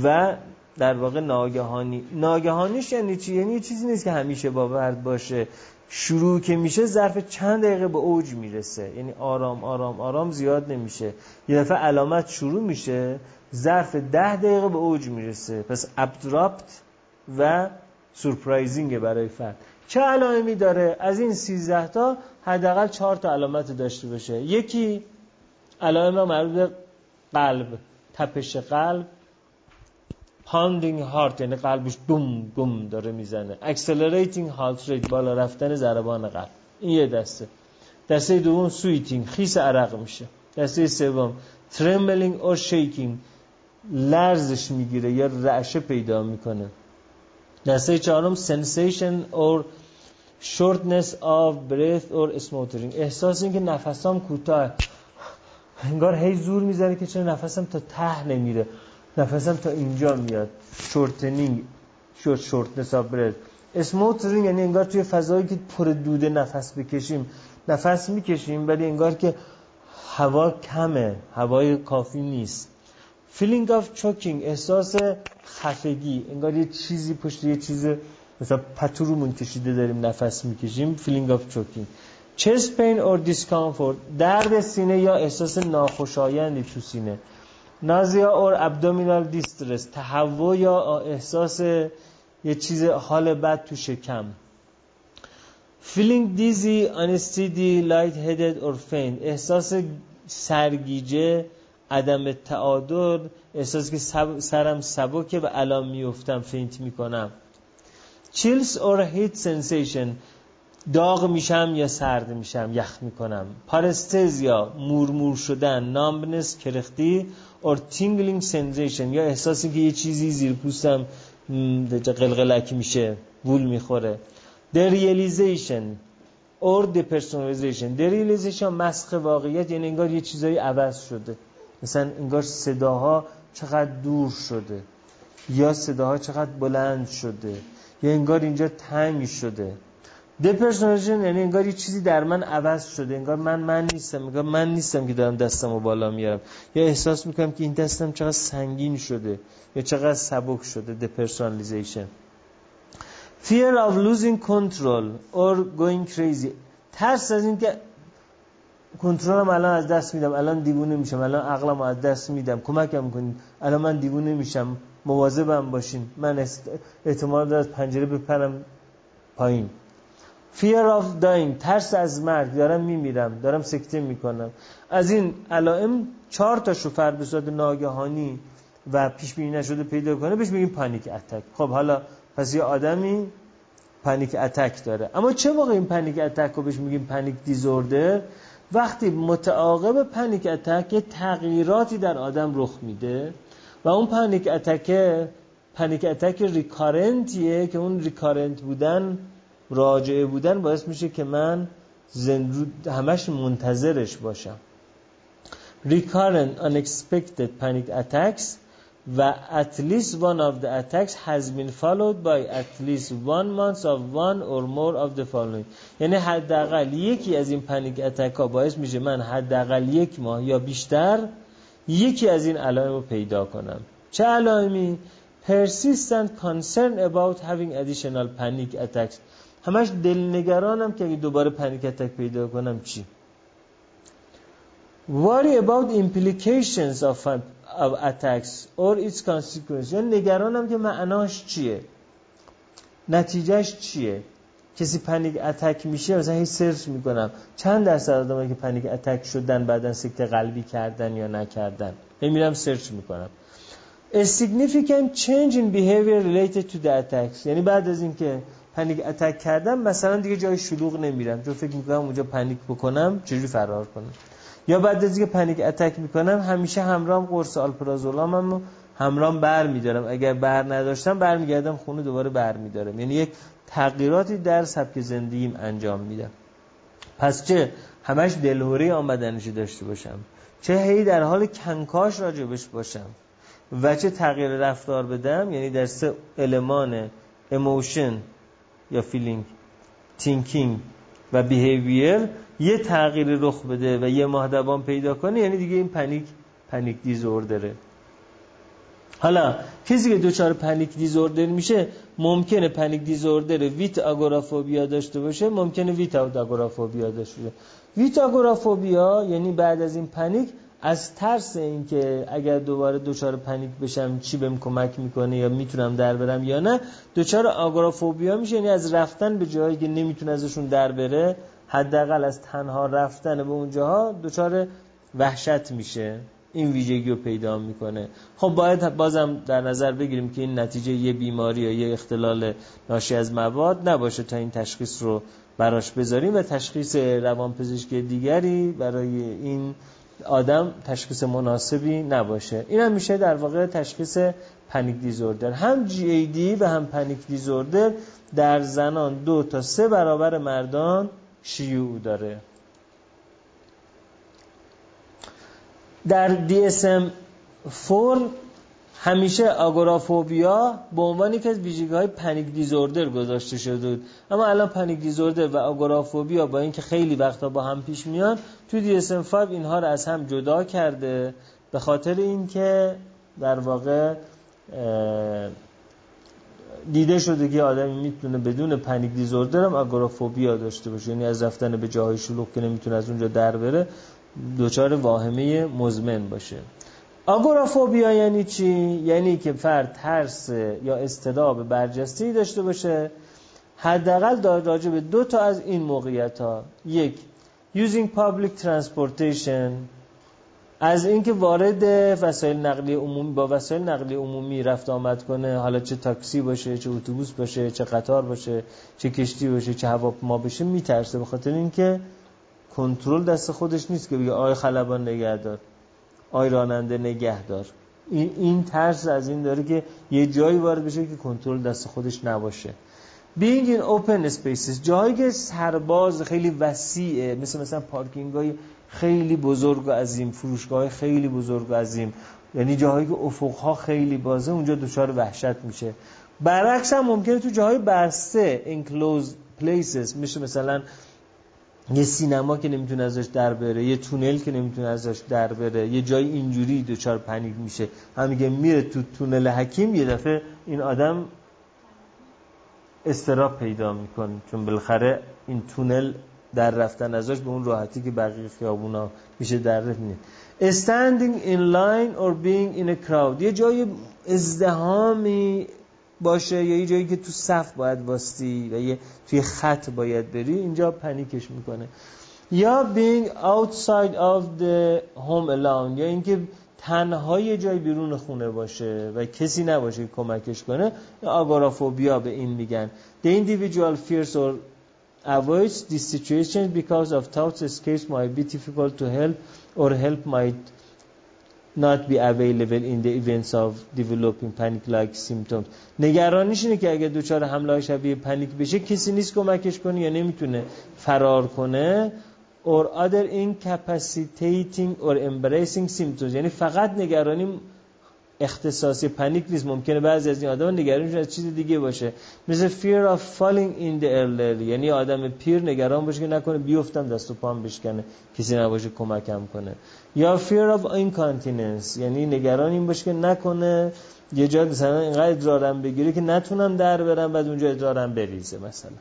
Speaker 1: و در واقع ناگهانی. ناگهانیش یعنی چی؟ یعنی چیزی نیست که همیشه باورد باشه. شروع که میشه ظرف چند دقیقه به اوج می‌رسه. یعنی آرام آرام آرام زیاد نمیشه. یه دفعه علامت شروع میشه. ظرف ده دقیقه به اوج می‌رسه. پس ابدراپت و سورپرایزینگ برای فرد. چه علائمی داره؟ از این 13 تا حداقل 4 تا علامت داشته باشه. یکی علائم مربوط به قلب تپش قلب. pounding heart یعنی قلبش دوم دوم داره می‌زنه. accelerating heart rate بالا رفتن ضربان قلب. این یه دسته. دسته دوم sweating خیس عرق میشه. دسته سوم trembling or shaking لرزش می‌گیره یا رعشه پیدا می‌کنه. دسته چهارم sensation of shortness of breath or smothering. احساس این که نفسام کوتاه. انگار هی زور می‌زنه که چرا نفسم تا ته نمیره. نفسم تا اینجا میاد. shortening short shortness of breath smothering یعنی انگار توی فضایی که پر دوده نفس بکشیم. نفس می‌کشیم ولی انگار که هوا کمه. هوای کافی نیست. feeling of choking احساس خفگی انگار یه چیزی پشت یه چیز مثلا پتو کشیده داریم نفس می‌کشیم feeling of choking chest pain or discomfort درد سینه یا احساس ناخوشایندی تو سینه. nausea or abdominal distress تهوع یا احساس یه چیز حال بد تو شکم. Dizzy unsteady light headed or faint احساس سرگیجه عدم تعادل احساس که سرم سبکه و الان میفتم faint می‌کنم. Chills or heat sensation داغ میشم یا سرد میشم یخ می‌کنم. paresthesia مورمور شدن numbness کرختی or tingling sensation یا احساسی که یه چیزی زیر پوستم قلقلک میشه وول می‌خوره. derealization or depersonalization derealization مسخ واقعیت یعنی انگار یه چیزایی عوض شده. مثلا انگار صداها چقدر دور شده یا صداها چقدر بلند شده یا انگار اینجا تنگ شده. depersonalization یعنی انگار یه چیزی در من عوض شده. انگار من من نیستم. انگار من نیستم که دارم دستم رو بالا میارم. یا احساس می‌کنم که این دستم چقدر سنگین شده یا چقدر سبک شده. depersonalization fear of losing control or going crazy. ترس از اینکه کنترلم الان از دست میدم الان دیوونه میشم الان عقلم از دست میدم. کمکم کنید. الان من دیوونه میشم. مواظبم باشین. من احتمال دارم از پنجره بپرم پایین. Fear of dying. ترس از مرگ. دارم میمیرم. دارم سکته می‌کنم. از این علائم چهار تا شو فرد به ناگهانی و پیش بینی نشده پیدا کنه بهش میگیم پانیک اتک خب حالا پس یه آدمی panic attack داره. اما چه موقع این panic attack رو بهش میگیم panic disorder وقتی متعاقب panic attack یه تغییراتی در آدم رخ میده و اون panic attack panic attack recurrent یه که اون recurrent بودن راجعه بودن باعث میشه که من زندو همش منتظرش باشم. recurrent unexpected panic attacks و at least one of the attacks has been followed by at least one month of one or more of the following یعنی حداقل یکی از این پنیک اتک ها باعث میشه من حداقل یک ماه یا بیشتر یکی از این علائم رو پیدا کنم چه علائمی persistent concern about having additional panic attacks همش دلنگرانم که اگه دوباره پنیک اتک پیدا کنم چی worry about implications of, of attacks or its consequences. یعنی نگرانم که معناش چیه نتیجهش چیه کسی panic attack میشه مثلا هی search می‌کنم چند درصد آدمایی که panic attack شدن بعدا سکته قلبی کردن یا نکردن هی میرم search می‌کنم A significant change in behavior related to the attacks. یعنی بعد از اینکه panic attack کردم مثلا دیگه جای شلوغ نمیرم چون فکر می‌کنم اونجا panic بکنم چجوری فرار کنم یا بعد از اینکه panic attack می‌کنم همیشه همراهم قرص آلپرازولامم همراهم بر میدارم. اگر بر نداشتم برمیگردم خونه دوباره بر میدارم. یعنی یک تغییراتی در سبک زندگیم انجام میدم. پس چه همش دلهره‌ی آمدنش داشته باشم چه هی در حال کنکاش راجبش باشم و چه تغییر رفتار بدم یعنی در سه المان emotion یا feeling thinking و behavior یه تغییری رخ بده و یه ماه پیدا کنه یعنی دیگه این panic panic disorder ه. حالا کسی که دچار panic disorder میشه ممکنه panic disorder with agoraphobia داشته باشه ممکنه with agoraphobia داشته باشه. with agoraphobia یعنی بعد از این panic از ترس اینکه اگر دوباره دچار panic بشم چی بهم کمک می‌کنه یا می‌تونم در برم یا نه دچار آگورافوبیا میشه یعنی از رفتن به جایی که نمی‌تونه ازشون در بره حداقل از تنها رفتن به اونجاها دچار وحشت میشه. این ویژگی رو پیدا می‌کنه. خب باید بازم در نظر بگیریم که این نتیجه یه بیماری یا یه اختلال ناشی از مواد نباشه تا این تشخیص رو براش بذاریم و تشخیص روانپزشکی دیگری برای این آدم تشخیص مناسبی نباشه. این هم میشه در واقع تشخیص پنیک دیزوردر. هم جی ای دی و هم پنیک دیزوردر در زنان دو تا سه برابر مردان شیوع داره. در DSM-4 همیشه آگورافوبیا به عنوان یکی از ویژگی های پنیک دیزوردر گذاشته شده بود. اما الان پنیک دیزوردر و آگورافوبیا با اینکه خیلی وقتا با هم پیش میان تو DSM-5 اینها رو از هم جدا کرده. به خاطر اینکه در واقع دیده شده که آدمی می‌تونه بدون پنیک دیزوردر هم آگورافوبیا داشته باشه. یعنی از رفتن به جاهای شلوغ که نمی‌تونه از اونجا در بره دچار واهمه مزمن باشه. آگورافوبیا یعنی چی؟ یعنی که فرد ترس یا استداب برجسته داشته باشه. حداقل راجع به دو تا از این موقعیت ها یک using public transportation. از اینکه وارد وسایل نقلیه عمومی با وسایل نقلیه عمومی رفت آمد کنه حالا چه تاکسی باشه چه اتوبوس باشه چه قطار باشه چه کشتی باشه چه هواپیما باشه میترسه. به خاطر اینکه کنترل دست خودش نیست که بگه آی خلبان نگهدار آی راننده نگهدار. این این ترس از این داره که یه جایی وارد بشه که کنترل دست خودش نباشه. Being in open spaces جایی که سرباز خیلی وسیعه مثل مثلا پارکینگ های خیلی بزرگ و عظیم فروشگاه خیلی بزرگ و عظیم. یعنی جاهایی که افقها خیلی بازه اونجا دچار وحشت میشه. برعکس هم ممکنه تو جاهای بسته enclosed places میشه مثلا یه سینما که نمی‌تونه ازش در بره یه تونل که نمی‌تونه ازش در بره یه جای اینجوری دچار پنیک میشه. هم میگه میره تو تونل حکیم یه دفعه این آدم استراب پیدا می‌کنه. چون بالاخره این تونل در رفتن ازش به اون راحتی که بقیه خیابونا میشه در نیست. Standing in line or being in a crowd. یه جای ازدهامی باشه یا یه جایی که تو صف باید واستی و یه توی خط باید بری اینجا پنیکش می‌کنه. یا being outside of the home alone. یا اینکه تنها یه جای بیرون خونه باشه و کسی نباشه که کمکش کنه آگورافوبیا به این میگن the individual fears or avoids these situations because of thoughts escapes might be difficult to help or help might not be available in the events of developing panic like symptoms نگرانیش اینه که اگه دچار حمله شبیه پنیک بشه کسی نیست کمکش کنه یا نمی‌تونه فرار کنه or other incapacitating or embarrassing symptoms. یعنی فقط نگرانی اختصاصی پنیک نیست ممکنه بعضی از این آدم نگرانشون از چیز دیگه باشه. مثل fear of falling in the elderly. یعنی آدم پیر نگران باشه که نکنه بیفتم دست و پام بشکنه کسی نباشه کمکم کنه. یا fear of incontinence. یعنی نگران این باشه که نکنه یه جا مثلا اینقدر ادرارم بگیره که نتونم در برم بعد اونجا ادرارم بریزه مثلا.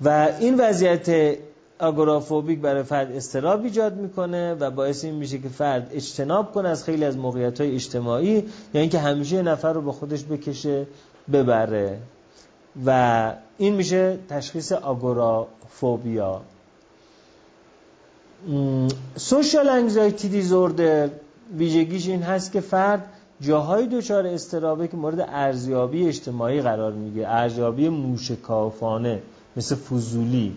Speaker 1: و این وضعیت آگورافوبیک برای فرد استراب ایجاد می‌کنه و باعث این میشه که فرد اجتناب کنه از خیلی از موقعیت های اجتماعی یا یعنی اینکه همیشه نفر رو با خودش بکشه ببره. و این میشه تشخیص آگورافوبیا سوشال انگزایتی دیزوردر ویژگیش این هست که فرد جاهای دچار استرابه که مورد ارزیابی اجتماعی قرار میگه ارزیابی موشکافانه مثل فضولی.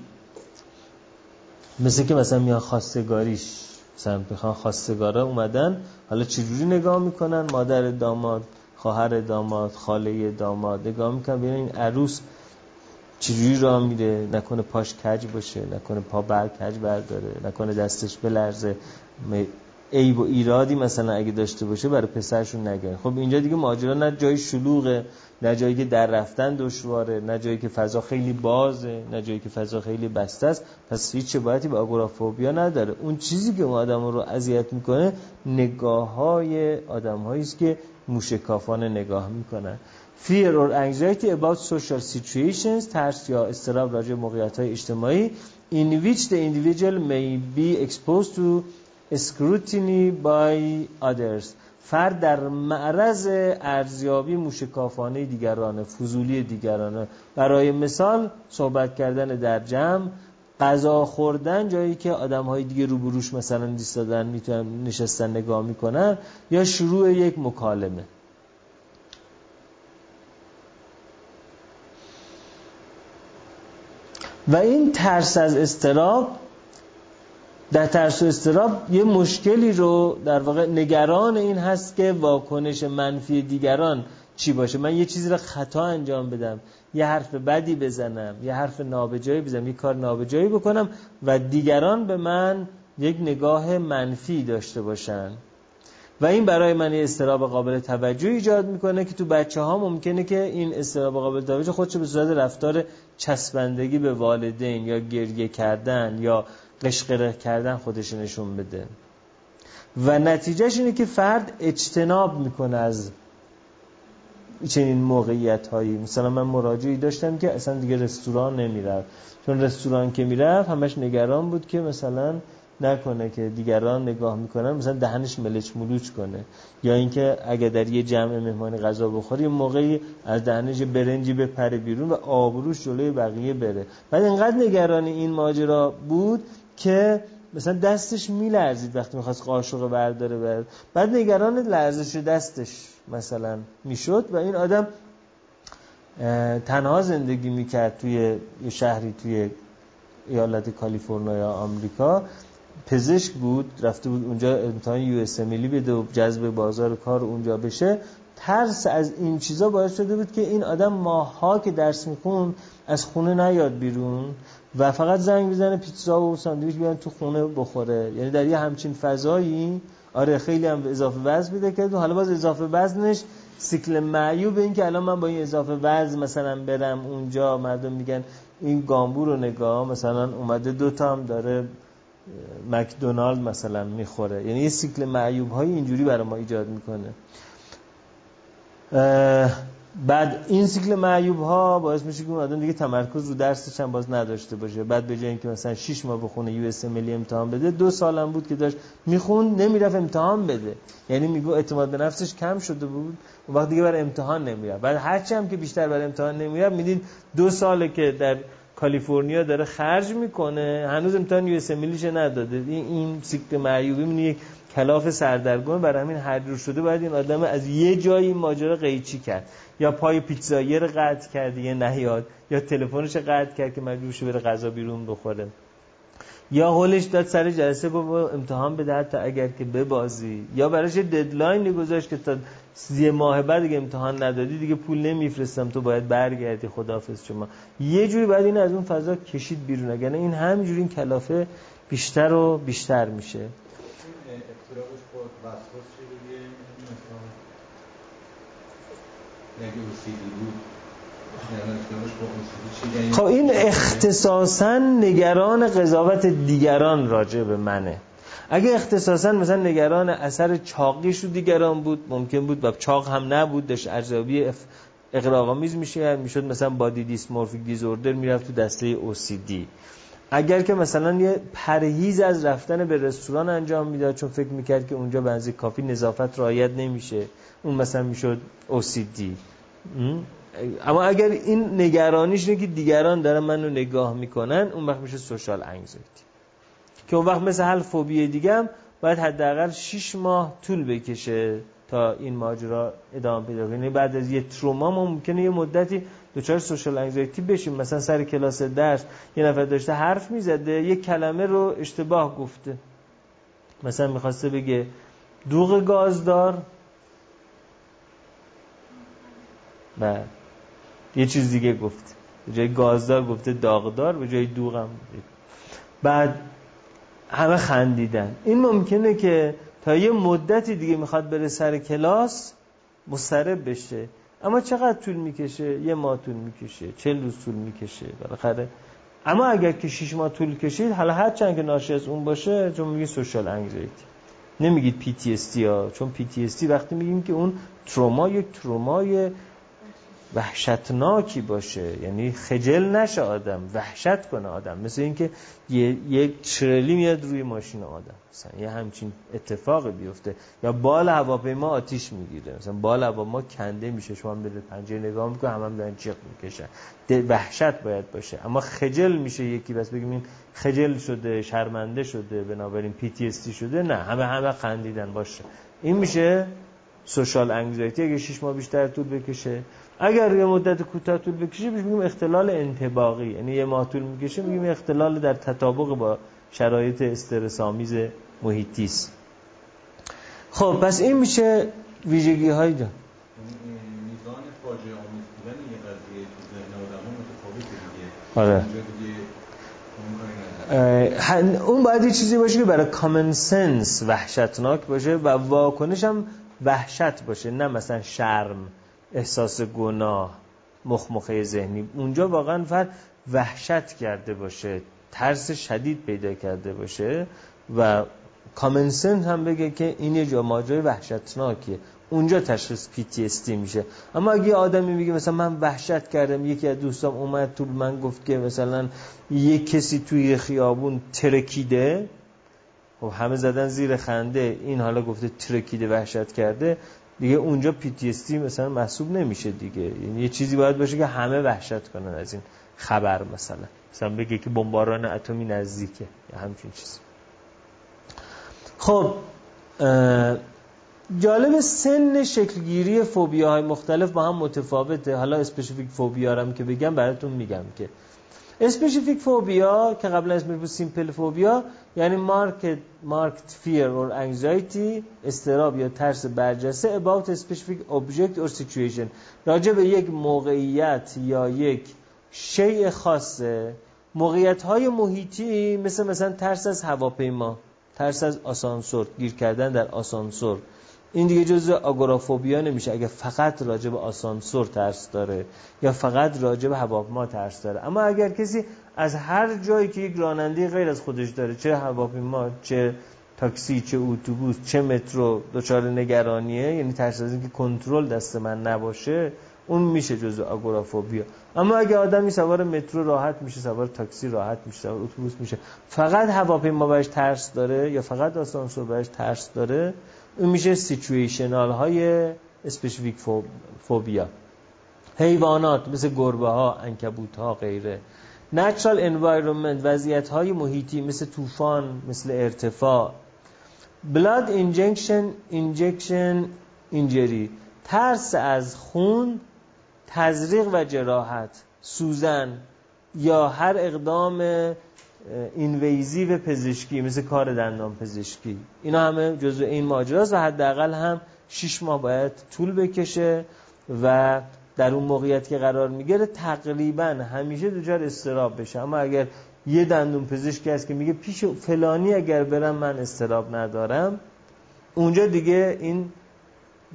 Speaker 1: مثل که مثلا میان خواستگاریش مثلا بخوان خواستگارا اومدن حالا چجوری نگاه می‌کنن؟ مادر داماد خواهر داماد خاله داماد نگاه می‌کنن ببین این عروس چجوری راه میره؟ نکنه پاش کج باشه نکنه پا بر کج برداره نکنه دستش بلرزه. عیب و ایرادی مثلا اگه داشته باشه برای پسرشون نگن خب اینجا دیگه ماجرا نه جای شلوغه نه جایی که در رفتن دشواره نه جایی که فضا خیلی بازه نه جایی که فضا خیلی بسته است. پس هیچ باید به آگورافوبیا نداره. اون چیزی که آدم رو اذیت می‌کنه نگاه های آدم است که موشکافانه نگاه می‌کنن. Fear or anxiety about social situations ترس یا استراب راجع موقعیت های اجتماعی. In which the individual may be exposed to scrutiny by others. فرد در معرض ارزیابی موشکافانه دیگرانه فضولی دیگرانه برای مثال صحبت کردن در جمع غذا خوردن جایی که آدم های دیگه روبروش مثلا دیستادن می‌تونن نشستن نگاه می‌کنن یا شروع یک مکالمه. و این ترس از استراب در ترس و استراب یه مشکلی رو در واقع نگران این هست که واکنش منفی دیگران چی باشه. من یه چیزی رو خطا انجام بدم. یه حرف بدی بزنم. یه حرف نابجایی بزنم. یه کار نابجایی بکنم و دیگران به من یک نگاه منفی داشته باشن. و این برای من یه استراب قابل توجه ایجاد می‌کنه که تو بچه ها ممکنه که این استراب قابل توجه خودش به صورت رفتار چسبندگی به والدین یا گریه کردن یا قشقره کردن خودش نشون بده. و نتیجهش اینه که فرد اجتناب می‌کنه از چنین موقعیت هایی مثلا من مراجعی داشتم که اصلا دیگه رستوران نمی‌رفت. چون رستوران که می‌رفت همش نگران بود که مثلا نکنه که دیگران نگاه می‌کنن مثلا دهنش ملچ ملوچ کنه. یا اینکه اگه در یه جمع مهمانی غذا بخوری یه موقعی از دهنش برنجی بپره بیرون و آبروش جلوی بقیه بره. بعد اینقدر نگران این ماجرا بود که مثلا دستش میلرزید وقتی می‌خواست قاشق برداره برد بعد نگران لرزش دستش مثلا می‌شد و این آدم تنها زندگی می‌کرد توی یه شهری توی ایالت کالیفرنیا آمریکا. پزشک بود رفته بود اونجا امتحان یو اس بده و جذب بازار کار اونجا بشه. ترس از این چیزا باعث شده بود که این آدم ماها که درس میخون از خونه نیاد بیرون و فقط زنگ بزنه پیتزا و ساندویچ بیان تو خونه بخوره. یعنی در یه همچین فضایی آره خیلی هم اضافه وزن میده و حالا باز اضافه وزنش سیکل معیوب این که الان من با این اضافه وزن مثلا برم اونجا مردم میگن این گامبو رو نگاه مثلا اومده دوتا هم داره مکدونالد مثلا می‌خوره. یعنی یه سیکل معیوب های اینجوری برای ما ایجاد می‌کنه. بعد این سیکل معیوب ها باعث میشه که اون آدم دیگه تمرکز رو درسش هم باز نداشته باشه. بعد به جای اینکه مثلا 6 ماه بخونه USMLE امتحان بده دو سالم بود که داشت میخون نمی‌رفت امتحان بده. یعنی میگو اعتماد به نفسش کم شده بود. و وقت دیگه برای امتحان نمیره بعد هرچی هم که بیشتر برای امتحان نمیره می‌دید دو ساله که در کالیفرنیا داره خرج می‌کنه. هنوز امتحان US نداده. این سیکل معیوبی یک کلاف سردرگم. برای همین هر جور شده باید این آدم از یه جایی ماجرا قیچی کرد. یا پای پیتزایی رو قطع کرد یه نهیاد. یا تلفنش قطع کرد که مجبور شه بره غذا بیرون بخوره. یا هولش داد سر جلسه با امتحان بده تا اگر که ببازی. یا براش ددلاین گذاشت که تا یه ماه بعد دیگه امتحان ندادی دیگه پول نمیفرستم تو باید برگردی خداحافظ شما. یه جوری بعد این از اون فضا کشید بیرون. اگر این همینجوری این کلافه بیشتر و بیشتر میشه. خب این اختصاصا نگران قضاوت دیگران راجع به منه. اگه اختصاصا مثلا نگران اثر چاقیش رو دیگران بود ممکن بود و چاق هم نبود داشت ارزیابی اقراقامیز میشه می‌شد مثلا بادی دیسمورفیک دیزوردر می‌رفت تو دسته OCD اگر که مثلا یه پرهیز از رفتن به رستوران انجام می‌داد چون فکر می‌کرد که اونجا بنزی کافی نظافت رعایت نمیشه اون مثلا می‌شد OCD اما اگر این نگرانیش اینه که دیگران دارن منو نگاه می‌کنن اون وقت میشه سوشال انگزایتی که اون وقت مثل هر فوبی دیگه هم باید حداقل 6 ماه طول بکشه تا این ماجرا ادامه پیدا کنه. یعنی بعد از یه تروما ما ممکنه یه مدتی دچار سوشال انگزایتی بشیم. مثلا سر کلاس درس یه نفر داشته حرف می‌زده یه کلمه رو اشتباه گفته. مثلا می‌خواسته بگه دوغ گازدار. و یه چیز دیگه گفت. به جای گازدار گفته داغدار به جای دوغم بعد همه خندیدن. این ممکنه که تا یه مدتی دیگه می‌خواد بره سر کلاس مسترب بشه. اما چقدر طول می‌کشه؟ یه ماه طول می‌کشه. چل روز طول می‌کشه. بالاخره. اما اگر که شیش ماه طول کشید حالا هر چند که ناشی از اون باشه چون میگی social anxiety. نمیگید PTSD ها. چون PTSD وقتی میگیم که اون تروما یک ترومای وحشتناکی باشه. یعنی خجل نشه آدم وحشت کنه آدم. مثل اینکه یک تریلی میاد روی ماشین آدم. مثلا یه همچین اتفاق بیفته. یا بال هواپیما آتیش می‌گیره. مثلا بال هواپیما کنده میشه. شما هم برید پنجره نگاه می‌کنه هم, هم دارن جیغ می‌کشن. وحشت باید باشه. اما خجل میشه یکی بس بگیم این خجل شده شرمنده شده بنابراین پی شده. نه همه همه خندیدن. باشه. این میشه سوشال انگزایتی. اگه شش ماه بیشتر طول بکشه اگر یه مدت کوتاه طول بکشه میگیم اختلال انتباقی. یعنی یه ماه طول می‌کشه میگیم اختلال در تطابق با شرایط استرس آمیز محیطی است خب پس این میشه ویژگی های جان.
Speaker 3: میزان فاجعه آمیز بودن یه قضیه تو ذهن آدم
Speaker 1: متفاوته دیگه. آره. اون باید یه چیزی باشه که برای کامن سنس وحشتناک باشه و واکنش هم وحشت باشه نه مثلا شرم. احساس گناه مخمخه ذهنی. اونجا واقعا فرد وحشت کرده باشه ترس شدید پیدا کرده باشه و کامنسن هم بگه که این یه جا ماجرای وحشتناکیه. اونجا تشخیص PTSD میشه. اما اگه آدمی میگه مثلا من وحشت کردم یکی از دوستام اومد تو من گفت که مثلا یک کسی توی خیابون ترکیده. خب همه زدن زیر خنده این حالا گفته ترکیده وحشت کرده. دیگه اونجا PTSD مثلا محسوب نمیشه دیگه. یعنی یه چیزی باید باشه که همه وحشت کنن از این خبر مثلا. مثلا بگه که بمباران اتمی نزدیکه. یا همچین چیزی. خب جالب سن شکلگیری فوبیا های مختلف با هم متفاوته. حالا specific phobia هم که بگم براتون میگم که specific phobia که قبلا اسمش بود simple phobia یعنی marked marked fear or anxiety اضطراب یا ترس برجسته a specific object or situation. راجع به یک موقعیت یا یک شیء خاصه موقعیت های محیطی مثل مثلا ترس از هواپیما ترس از آسانسور گیر کردن در آسانسور این دیگه جزء آگورافوبیا نمیشه. اگه فقط راجع به آسانسور ترس داره یا فقط راجع به هواپیما ترس داره. اما اگر کسی از هر جایی که یک راننده غیر از خودش داره چه هواپیما چه تاکسی چه اتوبوس چه مترو دچار نگرانیه یعنی ترس از اینکه کنترل دست من نباشه اون میشه جزء agoraphobia. اما اگه آدمی سوار مترو راحت میشه سوار تاکسی راحت میشه سوار اتوبوس میشه فقط هواپیما بهش ترس داره یا فقط آسانسور بهش ترس داره اون میشه situational های specific phobia حیوانات مثل گربه ها عنکبوت ها غیره. Natural environment وضعیت های محیطی مثل طوفان مثل ارتفاع. Blood injection injection injury. ترس از خون تزریق و جراحت. سوزن. یا هر اقدام اینویزیو پزشکی مثل کار دندان پزشکی. اینا همه جزو این ماجراست و حداقل هم 6 ماه باید طول بکشه و در اون موقعیت که قرار می‌گیره تقریبا همیشه دچار استراب بشه. اما اگر یه دندون پزشکی هست که میگه پیش فلانی اگر برم من استراب ندارم اونجا دیگه این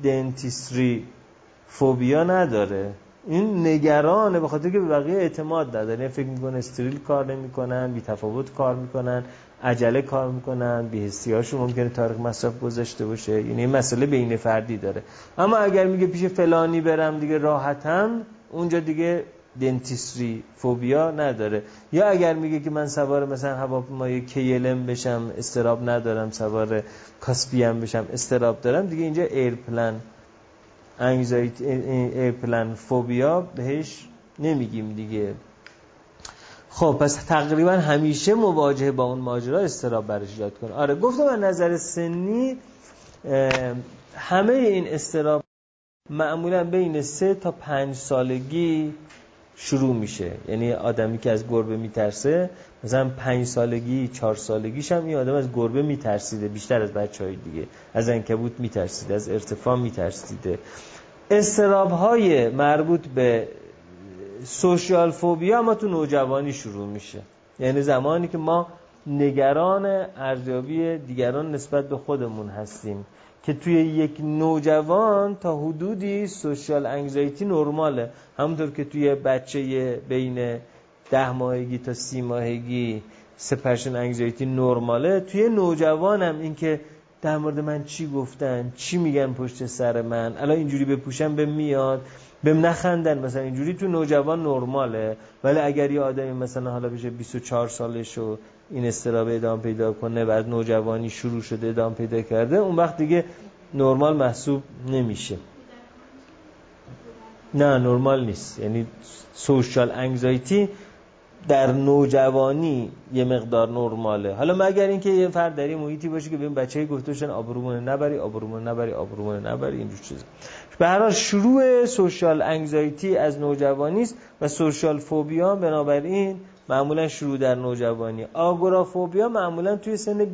Speaker 1: دنتیستری فوبیا نداره. این نگرانه به خاطر که به بقیه اعتماد نداره. یعنی فکر می‌کنه استریل کار نمی‌کنن بی تفاوت کار می‌کنن عجله کار می‌کنن بی هاشون ممکنه تاریخ مصرف گذاشته باشه. یعنی این مسئله بین فردی داره. اما اگر میگه پیش فلانی برم دیگه راحتم اونجا دیگه دنتیستری فوبیا نداره. یا اگر میگه که من سوار مثلا هواپیمای کیلم بشم استراب ندارم سوار کاسپین بشم اضطراب دارم دیگه اینجا airplane anxiety airplane phobia بهش نمیگیم دیگه. خب پس تقریبا همیشه مواجهه با اون ماجرا اضطراب براش ایجاد کنه. آره گفتم من نظر سنی همه این اضطراب معمولا بین سه تا پنج سالگی شروع میشه. یعنی آدمی که از گربه میترسه مثلا پنج سالگی چهار سالگیش هم این آدم از گربه میترسیده بیشتر از بچه های دیگه. از انکبوت میترسیده از ارتفاع میترسیده. استراب های مربوط به سوشیال فوبیا اما تو نوجوانی شروع میشه. یعنی زمانی که ما نگران ارزیابی دیگران نسبت به خودمون هستیم. که توی یک نوجوان تا حدودی سوشال انگزایتی نرماله. همونطور که توی بچه بین ده ماهگی تا سی ماهگی سپرشن انگزایتی نرماله. توی نوجوانم این که در مورد من چی گفتن چی میگن پشت سر من الان اینجوری بپوشم به میاد بهم نخندن. مثلا اینجوری تو نوجوان نرماله ولی اگر یه آدمی مثلا حالا بشه 24 سالش و این استراب ادام پیدا کنه بعد نوجوانی شروع شده ادام پیدا کرده اون وقت دیگه نرمال محسوب نمیشه. نه نرمال نیست. یعنی سوشال انگزایتی در نوجوانی یه مقدار نرماله. حالا مگر اینکه یه فرد در این محیطی باشه که ببین بچه‌ای گفته باشن آبرومون نبری آبرومون نبری آبرومون نبری اینجور چیزا. به هر حال شروع سوشال انگزایتی از نوجوانی است و سوشال فوبیا بنابراین معمولا شروع در نوجوانی. آگورافوبیا معمولا توی سن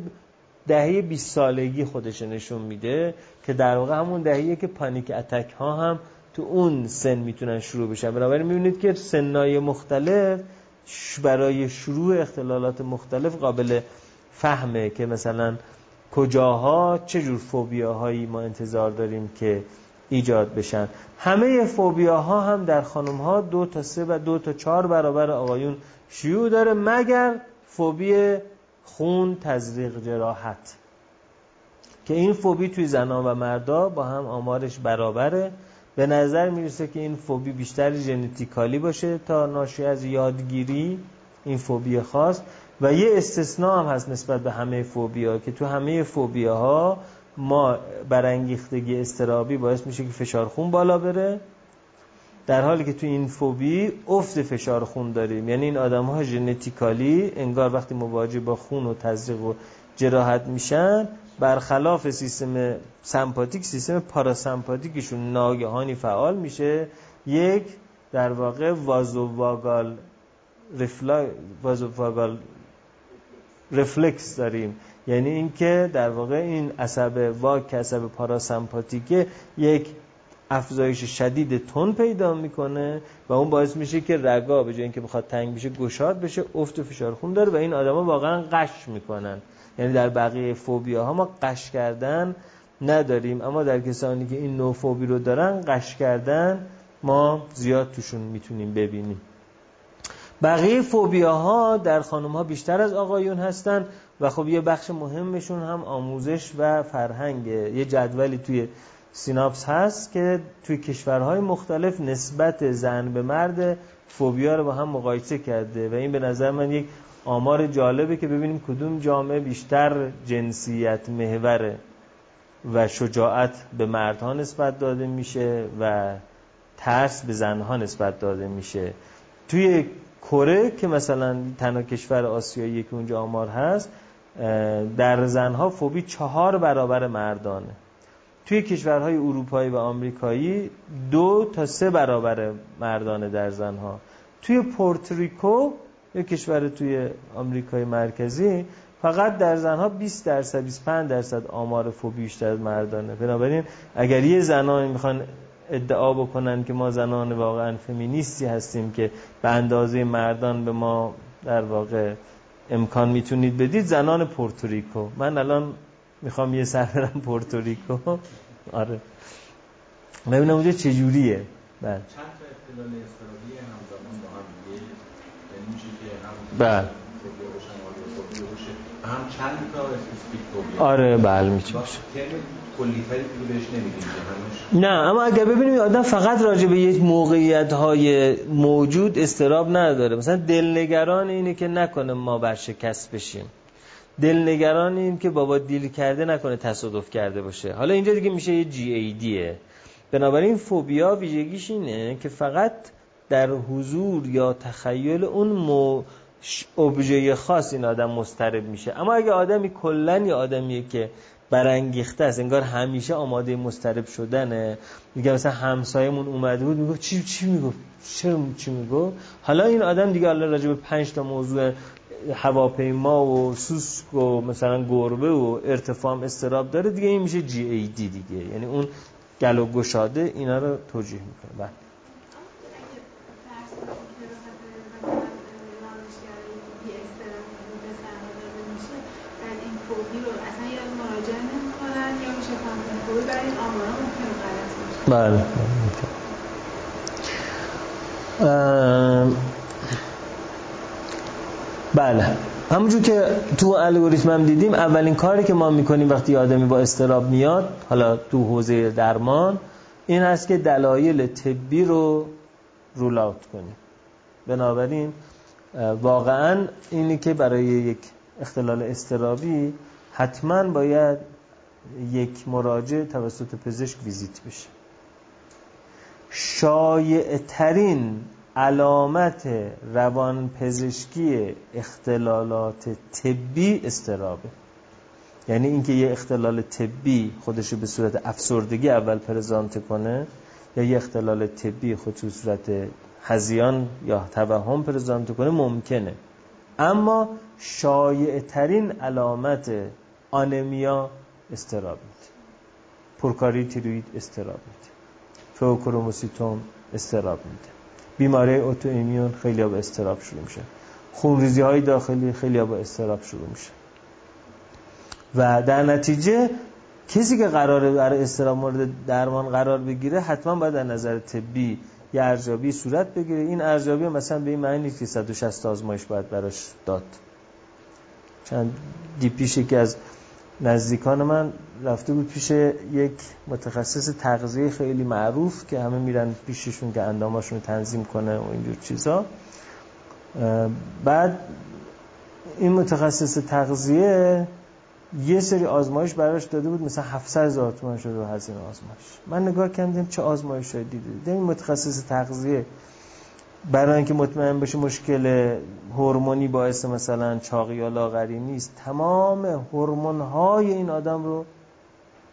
Speaker 1: دهه 20 سالگی خودش نشون میده که در واقع همون دهیه که پانیک اتک ها هم تو اون سن می‌تونن شروع بشن. بنابراین می‌بینید که سنای مختلف برای شروع اختلالات مختلف قابل فهمه که مثلا کجاها چه جور فوبیاهایی ما انتظار داریم که ایجاد بشن. همه فوبیاها هم در خانم ها دو تا سه و دو تا چهار برابر آقایون شیوع داره مگر فوبی خون تزریق جراحت. که این فوبی توی زنان و مردا با هم آمارش برابره. به نظر می‌رسه که این فوبی بیشتر ژنتیکالی باشه تا ناشی از یادگیری این فوبی خاص. و یه استثناء هم هست نسبت به همه فوبیا که تو همه فوبیاها ما برانگیختگی استرابی باعث میشه که فشار خون بالا بره. در حالی که تو این فوبی افت فشار خون داریم. یعنی این آدم ها ژنتیکالی انگار وقتی مواجه با خون و تزریق و جراحت میشن برخلاف سیستم سمپاتیک سیستم پاراسمپاتیکشون ناگهانی فعال میشه. یک در واقع وازوواگال رفلا وازوواگال رفلکس داریم. یعنی اینکه در واقع این عصب واک عصب پاراسمپاتیکه یک افزایش شدید تون پیدا می‌کنه و اون باعث میشه که رگا به جای اینکه بخواد تنگ بشه گشاد بشه افت و فشار خون داره و این آدما واقعا قش می‌کنن. یعنی در بقیه فوبیا ها ما قش کردن نداریم اما در کسانی که این نوع فوبی رو دارن قش کردن ما زیاد توشون می‌تونیم ببینیم. بقیه فوبیا ها در خانم ها بیشتر از آقایون هستن. و خب یه بخش مهمشون هم آموزش و فرهنگه یه جدولی توی سیناپس هست که توی کشورهای مختلف نسبت زن به مرد فوبیا رو با هم مقایسه کرده و این به نظر من یک آمار جالبه که ببینیم کدوم جامعه بیشتر جنسیت محوره و شجاعت به مردها نسبت داده میشه و ترس به زنها نسبت داده میشه. توی کره که مثلا تنها کشور آسیایی که اونجا آمار هست در زنها فوبی چهار برابر مردانه. توی کشورهای اروپایی و آمریکایی دو تا سه برابر مردانه در زنها. توی پورتریکو یک کشور توی آمریکای مرکزی فقط در زنها 20 درصد 25 درصد آمار فوبی بیشتر از مردانه. بنابراین اگر یه زنانی می‌خوان ادعا بکنن که ما زنان واقعا فمینیستی هستیم که به اندازه مردان به ما در واقع امکان می‌تونید بدید زنان پورتوریکو. من الان می‌خوام یه سر برم پورتوریکو. آره. ببینم اونجا چجوریه
Speaker 3: بله. چند تا اختلال استرابی همزمان با هم دیگه؟ یعنی میشه که هم
Speaker 1: بله.
Speaker 3: هم چند تا
Speaker 1: آره بله نه اما اگر ببینیم آدم فقط راجع به یک موقعیت های موجود استراب نداره. مثلا دلنگران اینه که نکنه ما برشکست بشیم. دلنگران این که بابا دیل کرده نکنه تصادف کرده باشه. حالا اینجا دیگه میشه یه جی ای دیه بنابراین فوبیا ویژگیش اینه که فقط در حضور یا تخیل اون مو ابژه خاص این آدم مسترب میشه. اما اگه آدمی کلا یا آدمیه که برانگیخته است. انگار همیشه آماده مسترب شدنه. میگه مثلا همسایمون اومده بود می‌گفت چی چی می‌گفت؟ چرا چی می‌گفت؟ حالا این آدم دیگه الان راجع به 5 تا موضوع هواپیما و سوسک و مثلا گربه و ارتفاع استراب داره دیگه این میشه جی ای دی دیگه. یعنی اون گلو گشاده اینا رو توجیه می‌کنه. بله. بله. بله. همونجور که تو الگوریتم هم دیدیم اولین کاری که ما می‌کنیم وقتی آدمی با استراب میاد حالا تو حوزه درمان این هست که دلایل طبی رو رول اوت کنیم. بنابراین واقعا اینی که برای یک اختلال استرابی حتما باید یک مراجع توسط پزشک ویزیت بشه. شایع ترین علامت روان پزشکی اختلالات طبی استرابه یعنی اینکه یه اختلال طبی خودشو به صورت افسردگی اول پرزانت کنه یا یه اختلال طبی خودشو به صورت هزیان یا توهم پرزانت کنه ممکنه. اما شایع ترین علامت آنمیا استراب پرکاری تیروید استراب فوکروموسیتوم استراب میده. بیماری اوتو ایمیون خیلی با استراب شروع میشه. خونریزی های داخلی خیلی با استراب شروع میشه. و در نتیجه کسی که قراره برای استراب مورد درمان قرار بگیره حتما باید در نظر طبی یه ارزیابی صورت بگیره. این ارزیابی مثلا به این معنی نیست که 160 آزمایش باید براش داد. چند دی پیش که از نزدیکان من رفته بود پیش یک متخصص تغذیه خیلی معروف که همه میرن پیششون که انداماشون رو تنظیم کنه و اینجور چیزا. بعد این متخصص تغذیه یه سری آزمایش براش داده بود مثلا 700 هزار تومان شده هزینه آزمایش. من نگاه کردم چه آزمایش دیده. دیدم این متخصص تغذیه برای اینکه مطمئن بشه مشکل هورمونی باعث مثلا چاقی یا لاغری نیست تمام هورمون های این آدم رو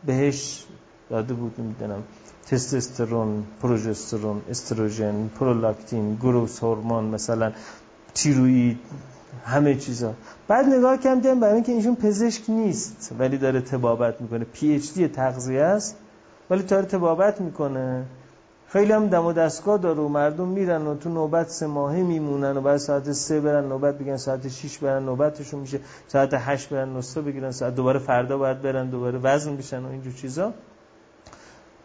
Speaker 1: بهش داده بود می‌دونم تستوسترون پروژسترون استروژن پرولاکتین گروس هورمون مثلا تیروید همه چیزا. بعد نگاه کردم برای اینکه ایشون پزشک نیست ولی داره تبابت می‌کنه. پی اچ دی تغذیه است ولی داره تبابت می‌کنه. خیلی هم دم و دستگاه داره و مردم میرن و تو نوبت سه ماهه میمونن و بعد ساعت سه برن نوبت بگن ساعت 6 برن نوبتشون میشه ساعت 8 برن نسخه بگیرن ساعت دوباره فردا باید برن دوباره وزن بشن و اینجور چیزا.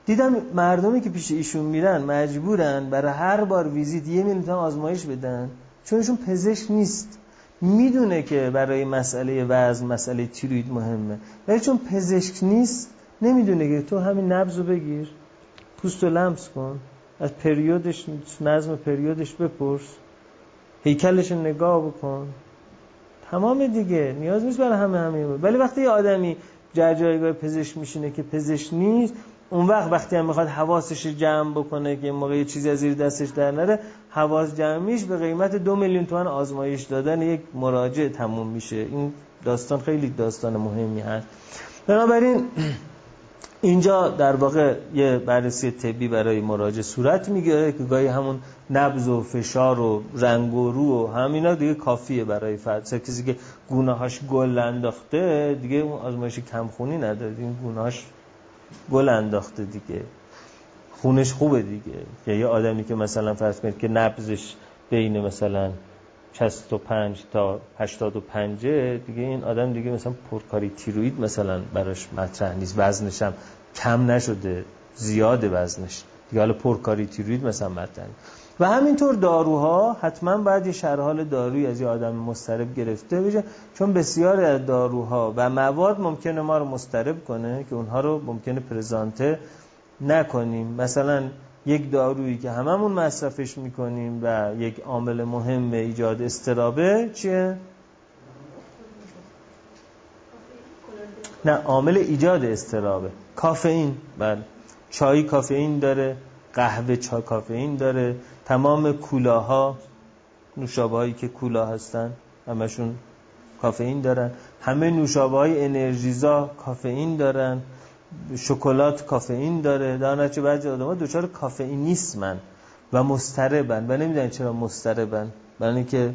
Speaker 1: دیدم مردمی که پیش ایشون میرن مجبورن برای هر بار ویزیت یه میلیون آزمایش بدن چون ایشون پزشک نیست. می‌دونه که برای مسئله وزن مسئله تیروید مهمه. ولی چون پزشک نیست نمی‌دونه که تو همین نبض بگیر. پوست رو لمس کن. از پریودش نظم پریودش بپرس. هیکلش نگاه بکن. تمام دیگه. نیاز نیست برای همه همه ولی وقتی یه آدمی جای جایگاه پزشک میشینه که پزشک نیست اون وقت وقتی هم می‌خواد حواسش جمع بکنه که موقع یه چیزی از زیر دستش در نره حواس جمعیش به قیمت دو میلیون تومن آزمایش دادن یک مراجع تموم میشه. این داستان خیلی داستان مهمی هست. بنابراین اینجا در واقع یه بررسی طبی برای مراجع صورت می‌گیره که گاهی همون نبض و فشار و رنگ و رو و همینا دیگه کافیه برای فرد. کسی که گونه هاش گل انداخته دیگه اون آزمایش کمخونی نداره. این گونه هاش گل انداخته دیگه. خونش خوبه دیگه. یا یه آدمی که مثلا فرض کنید که نبضش بین مثلا 65 تا 85 دیگه این آدم دیگه مثلا پرکاری تیروید مثلا براش مطرح نیست. وزنش هم کم نشده زیاد وزنش. دیگه حالا پرکاری تیروید مثلا مطرح و همینطور داروها حتما باید یه شرحال دارویی از یه آدم مسترب گرفته بشه چون بسیار از داروها و مواد ممکنه ما رو مسترب کنه که اونها رو ممکنه پرزانته نکنیم. مثلا یک دارویی که هممون مصرفش می‌کنیم و یک عامل مهم ایجاد استرابه چیه؟ نه عامل ایجاد استرابه. کافئین بله. چای کافئین داره قهوه چای کافئین داره تمام کولاها نوشابه هایی که کولا هستن همشون کافئین دارن. همه نوشابه های انرژیزا کافئین دارن. شکلات کافئین داره. در نتیجه بعضی آدم‌ها دچار کافئینیسمن و مستربن و نمی‌دونن چرا مستربن برای اینکه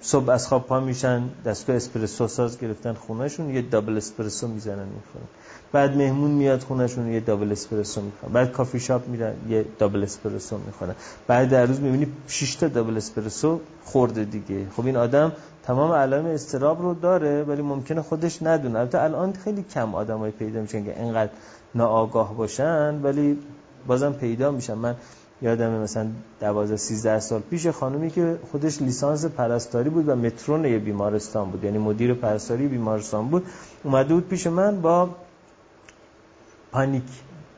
Speaker 1: صبح از خواب پا میشن دستگاه اسپرسو ساز گرفتن خونهشون یه دابل اسپرسو می‌زنن می‌خورن. بعد مهمون میاد خونهشون یه دابل اسپرسو می‌خورن. بعد کافی شاپ میرن یه دابل اسپرسو می‌خورن. بعد در روز می‌بینی 6 تا دابل اسپرسو خورده دیگه. خب این آدم تمام علائم استراب رو داره ولی ممکنه خودش ندونه. البته الان خیلی کم آدمای پیدا میشن که اینقدر ناآگاه باشن ولی بازم پیدا میشن. من یادم مثلا 12 13 سال پیش خانومی که خودش لیسانس پرستاری بود و مترون یه بیمارستان بود. یعنی مدیر پرستاری بیمارستان بود. اومده بود پیش من با پانیک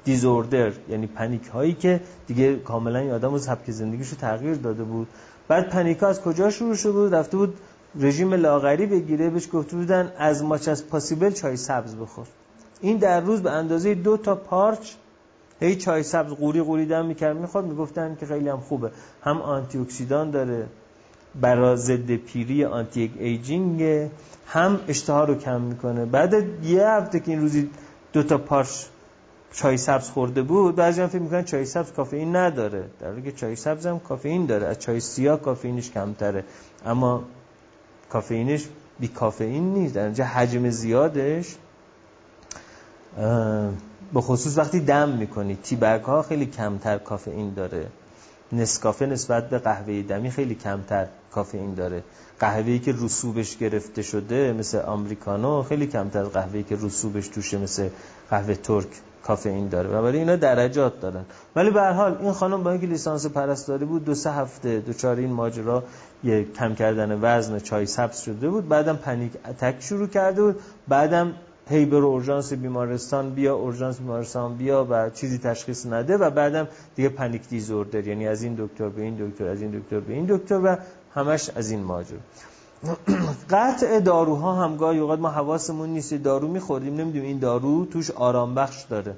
Speaker 1: دیزوردر یعنی پنیک هایی که دیگه کاملا این آدم سبک زندگیشو تغییر داده بود. بعد پنیک ها از کجا شروع شده بود؟ رفته بود رژیم لاغری بگیره بهش گفته بودن از ماچ از پاسیبل چای سبز بخور. این در روز به اندازه دو تا پارچ هی چای سبز قوری قوری دم می‌کرد می‌خورد می‌گفتن که خیلی هم خوبه. هم آنتی اکسیدان داره برا ضد پیری anti-aging هم اشتها رو کم می‌کنه. بعد یه هفته که این روزی دو تا پارچ چای سبز خورده بود بعضی هم فکر می‌کنن چای سبز کافئین نداره. در حالی که چای سبز هم کافئین داره از چای سیاه کافئینش کمتره. اما کافئینش بی کافئین نیست. در حجم زیادش به خصوص وقتی دم می‌کنی. تیبرگ ها خیلی کمتر کافئین داره. نسکافه نسبت به قهوه دمی خیلی کمتر کافئین داره. قهوه‌ای که رسوبش گرفته شده مثل آمریکانو خیلی کمتر قهوه‌ای که رسوبش توشه مثل قهوه ترک. کافئین داره. و برای اینا درجات دارن. ولی به هر حال این خانم با اینکه لیسانس پرستاری بود دو سه هفته دوچار این ماجرا یه کم کردن وزن چای سبز شده بود. بعدم panic attack شروع کرده بود. بعدم هی برو اورژانس بیمارستان بیا اورژانس بیمارستان بیا و چیزی تشخیص نده و بعدم دیگه panic disorder. یعنی از این دکتر به این دکتر از این دکتر به این دکتر و همش از این ماجرا. قطع داروها هم گاهی اوقات ما حواسمون نیست دارو می‌خوریم نمی‌دونیم این دارو توش آرام بخش داره.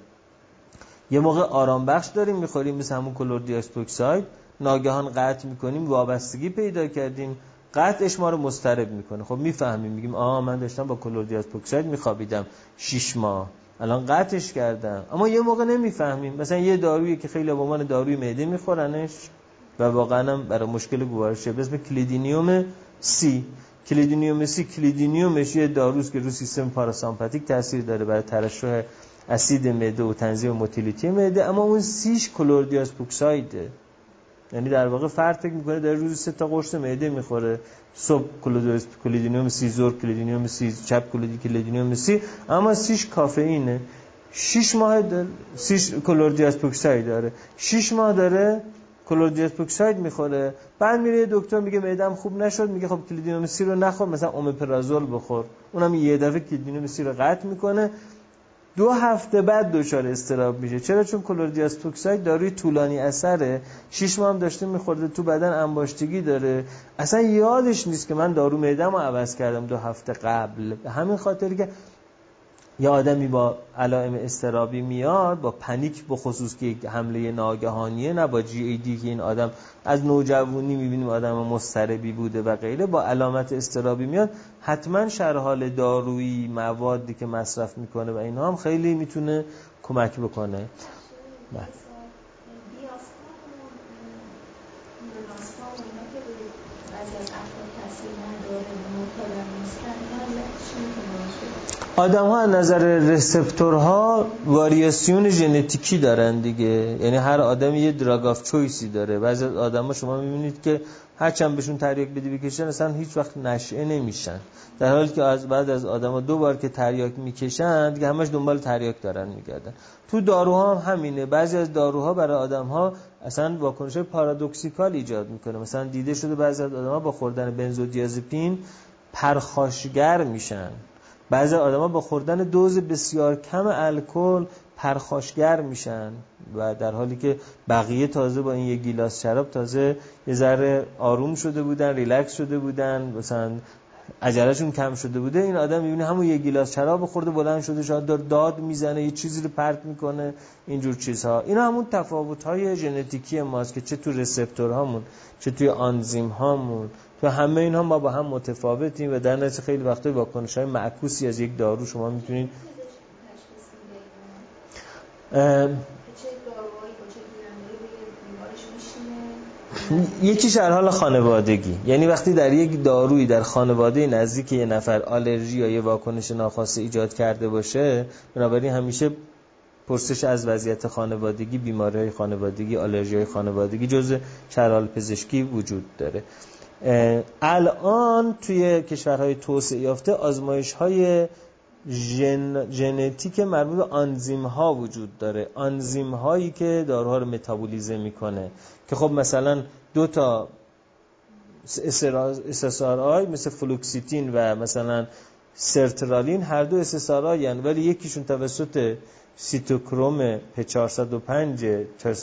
Speaker 1: یه موقع آرام بخش داریم می‌خوریم مثل همون کلردیازپوکساید ناگهان قطع می‌کنیم وابستگی پیدا کردیم. قطعش ما رو مضطرب می‌کنه. خب می‌فهمیم میگیم آها من داشتم با کلردیازپوکساید میخوابیدم. 6 ماه. الان قطعش کردم. اما یه موقع نمی‌فهمیم. مثلا یه دارویی که خیلی به عنوان داروی معده میخورنش و واقعا برای مشکل گوارشه به اسم کلیدینیوم سی کلیدینیوم سی کلیدینیومش یه داروست که رو سیستم پاراسمپاتیک تاثیر داره برای ترشح اسید معده و تنظیم motility معده. اما اون سیش کلردیازپوکسایده یعنی در واقع فرد فکر می‌کنه در روز سه تا قرص معده می‌خوره. صبح کلیدینیوم سی ظهر کلیدینیوم سی شب کلیدینیوم سی. اما سیش کافئینه. شش ماه داره سیش کلردیازپوکساید داره. شش ماه داره کلردیازپوکساید می‌خوره. بعد میره دکتر میگه معدم خوب نشد میگه خب کلیدینیوم سی رو نخور مثلا اومپرازول بخور. اونم یه دفعه کلیدینیوم سی رو قطع می‌کنه. دو هفته بعد دچار اضطراب میشه. چرا؟ چون کلردیازپوکساید داروی طولانی اثره. شش ماه هم داشته میخورده تو بدن انباشتگی داره. اصلا یادش نیست که من دارو معدم رو عوض کردم دو هفته قبل. به همین خاطر که یه آدمی با علائم استرابی میاد با پنیک به خصوص که یک حمله ناگهانیه نه با جی ای دی که این آدم از نوجوانی می‌بینیم آدم مستربی بوده و غیره با علامت استرابی میاد حتما شرحال دارویی موادی که مصرف می‌کنه و اینها هم خیلی می‌تونه کمک بکنه بله. آدم ها نظر receptor ها واریاسیون ژنتیکی دارن دیگه. یعنی هر آدم یه drug of choice ی داره. بعضی آدم ها شما می‌بینید که هرچند بهشون تریاک بدی بکشن اصلا هیچ وقت نشئه نمیشن. در حالی که بعضی از آدم ها دو بار که تریاک می‌کشن دیگه همش دنبال تریاک دارن میگردن. تو داروها هم همینه. بعضی از داروها برای آدم ها اصلا واکنش paradoxical ایجاد می‌کنه. مثلا دیده شده بعضی از آدم ها با خوردن بنزودیازپین پرخاشگر میشن. بعضی آدما با خوردن دوز بسیار کم الکل پرخاشگر میشن و در حالی که بقیه تازه با این یه گیلاس شراب تازه یه ذره آروم شده بودن ریلکس شده بودن مثلا عجلهشون کم شده بوده. این آدم می‌بینه همون یه گیلاس شراب خورده بلند شده شاید داره داد می‌زنه یه چیزی رو پرت می‌کنه اینجور چیزها. اینا همون تفاوت های ژنتیکی ماست که چه تو رسپتورهامون چه توی آنزیم هامون تو همه اینها ما با هم متفاوتیم و در نتیجه خیلی وقتا واکنش های معکوسی از یک دارو شما می‌تونید یکیش در حال خانوادگی. یعنی وقتی در یک دارویی در خانواده نزدیک یه نفر آلرژی یا یه واکنش ناخواسته ایجاد کرده باشه بنابراین همیشه پرسش از وضعیت خانوادگی بیماری های خانوادگی آلرژی های خانوادگی جز شرال پزشکی وجود داره. الان توی کشورهای توسعه یافته آزمایش های ژن... ژنتیک مربوط به آنزیم ها وجود داره آنزیم هایی که داروها رو متابولیزه می‌کنه که خب مثلا دو تا SSRI مثل فلوکستین و مثلا سرترالین هر دو SSRI ولی یکیشون توسط سیتوکروم P 405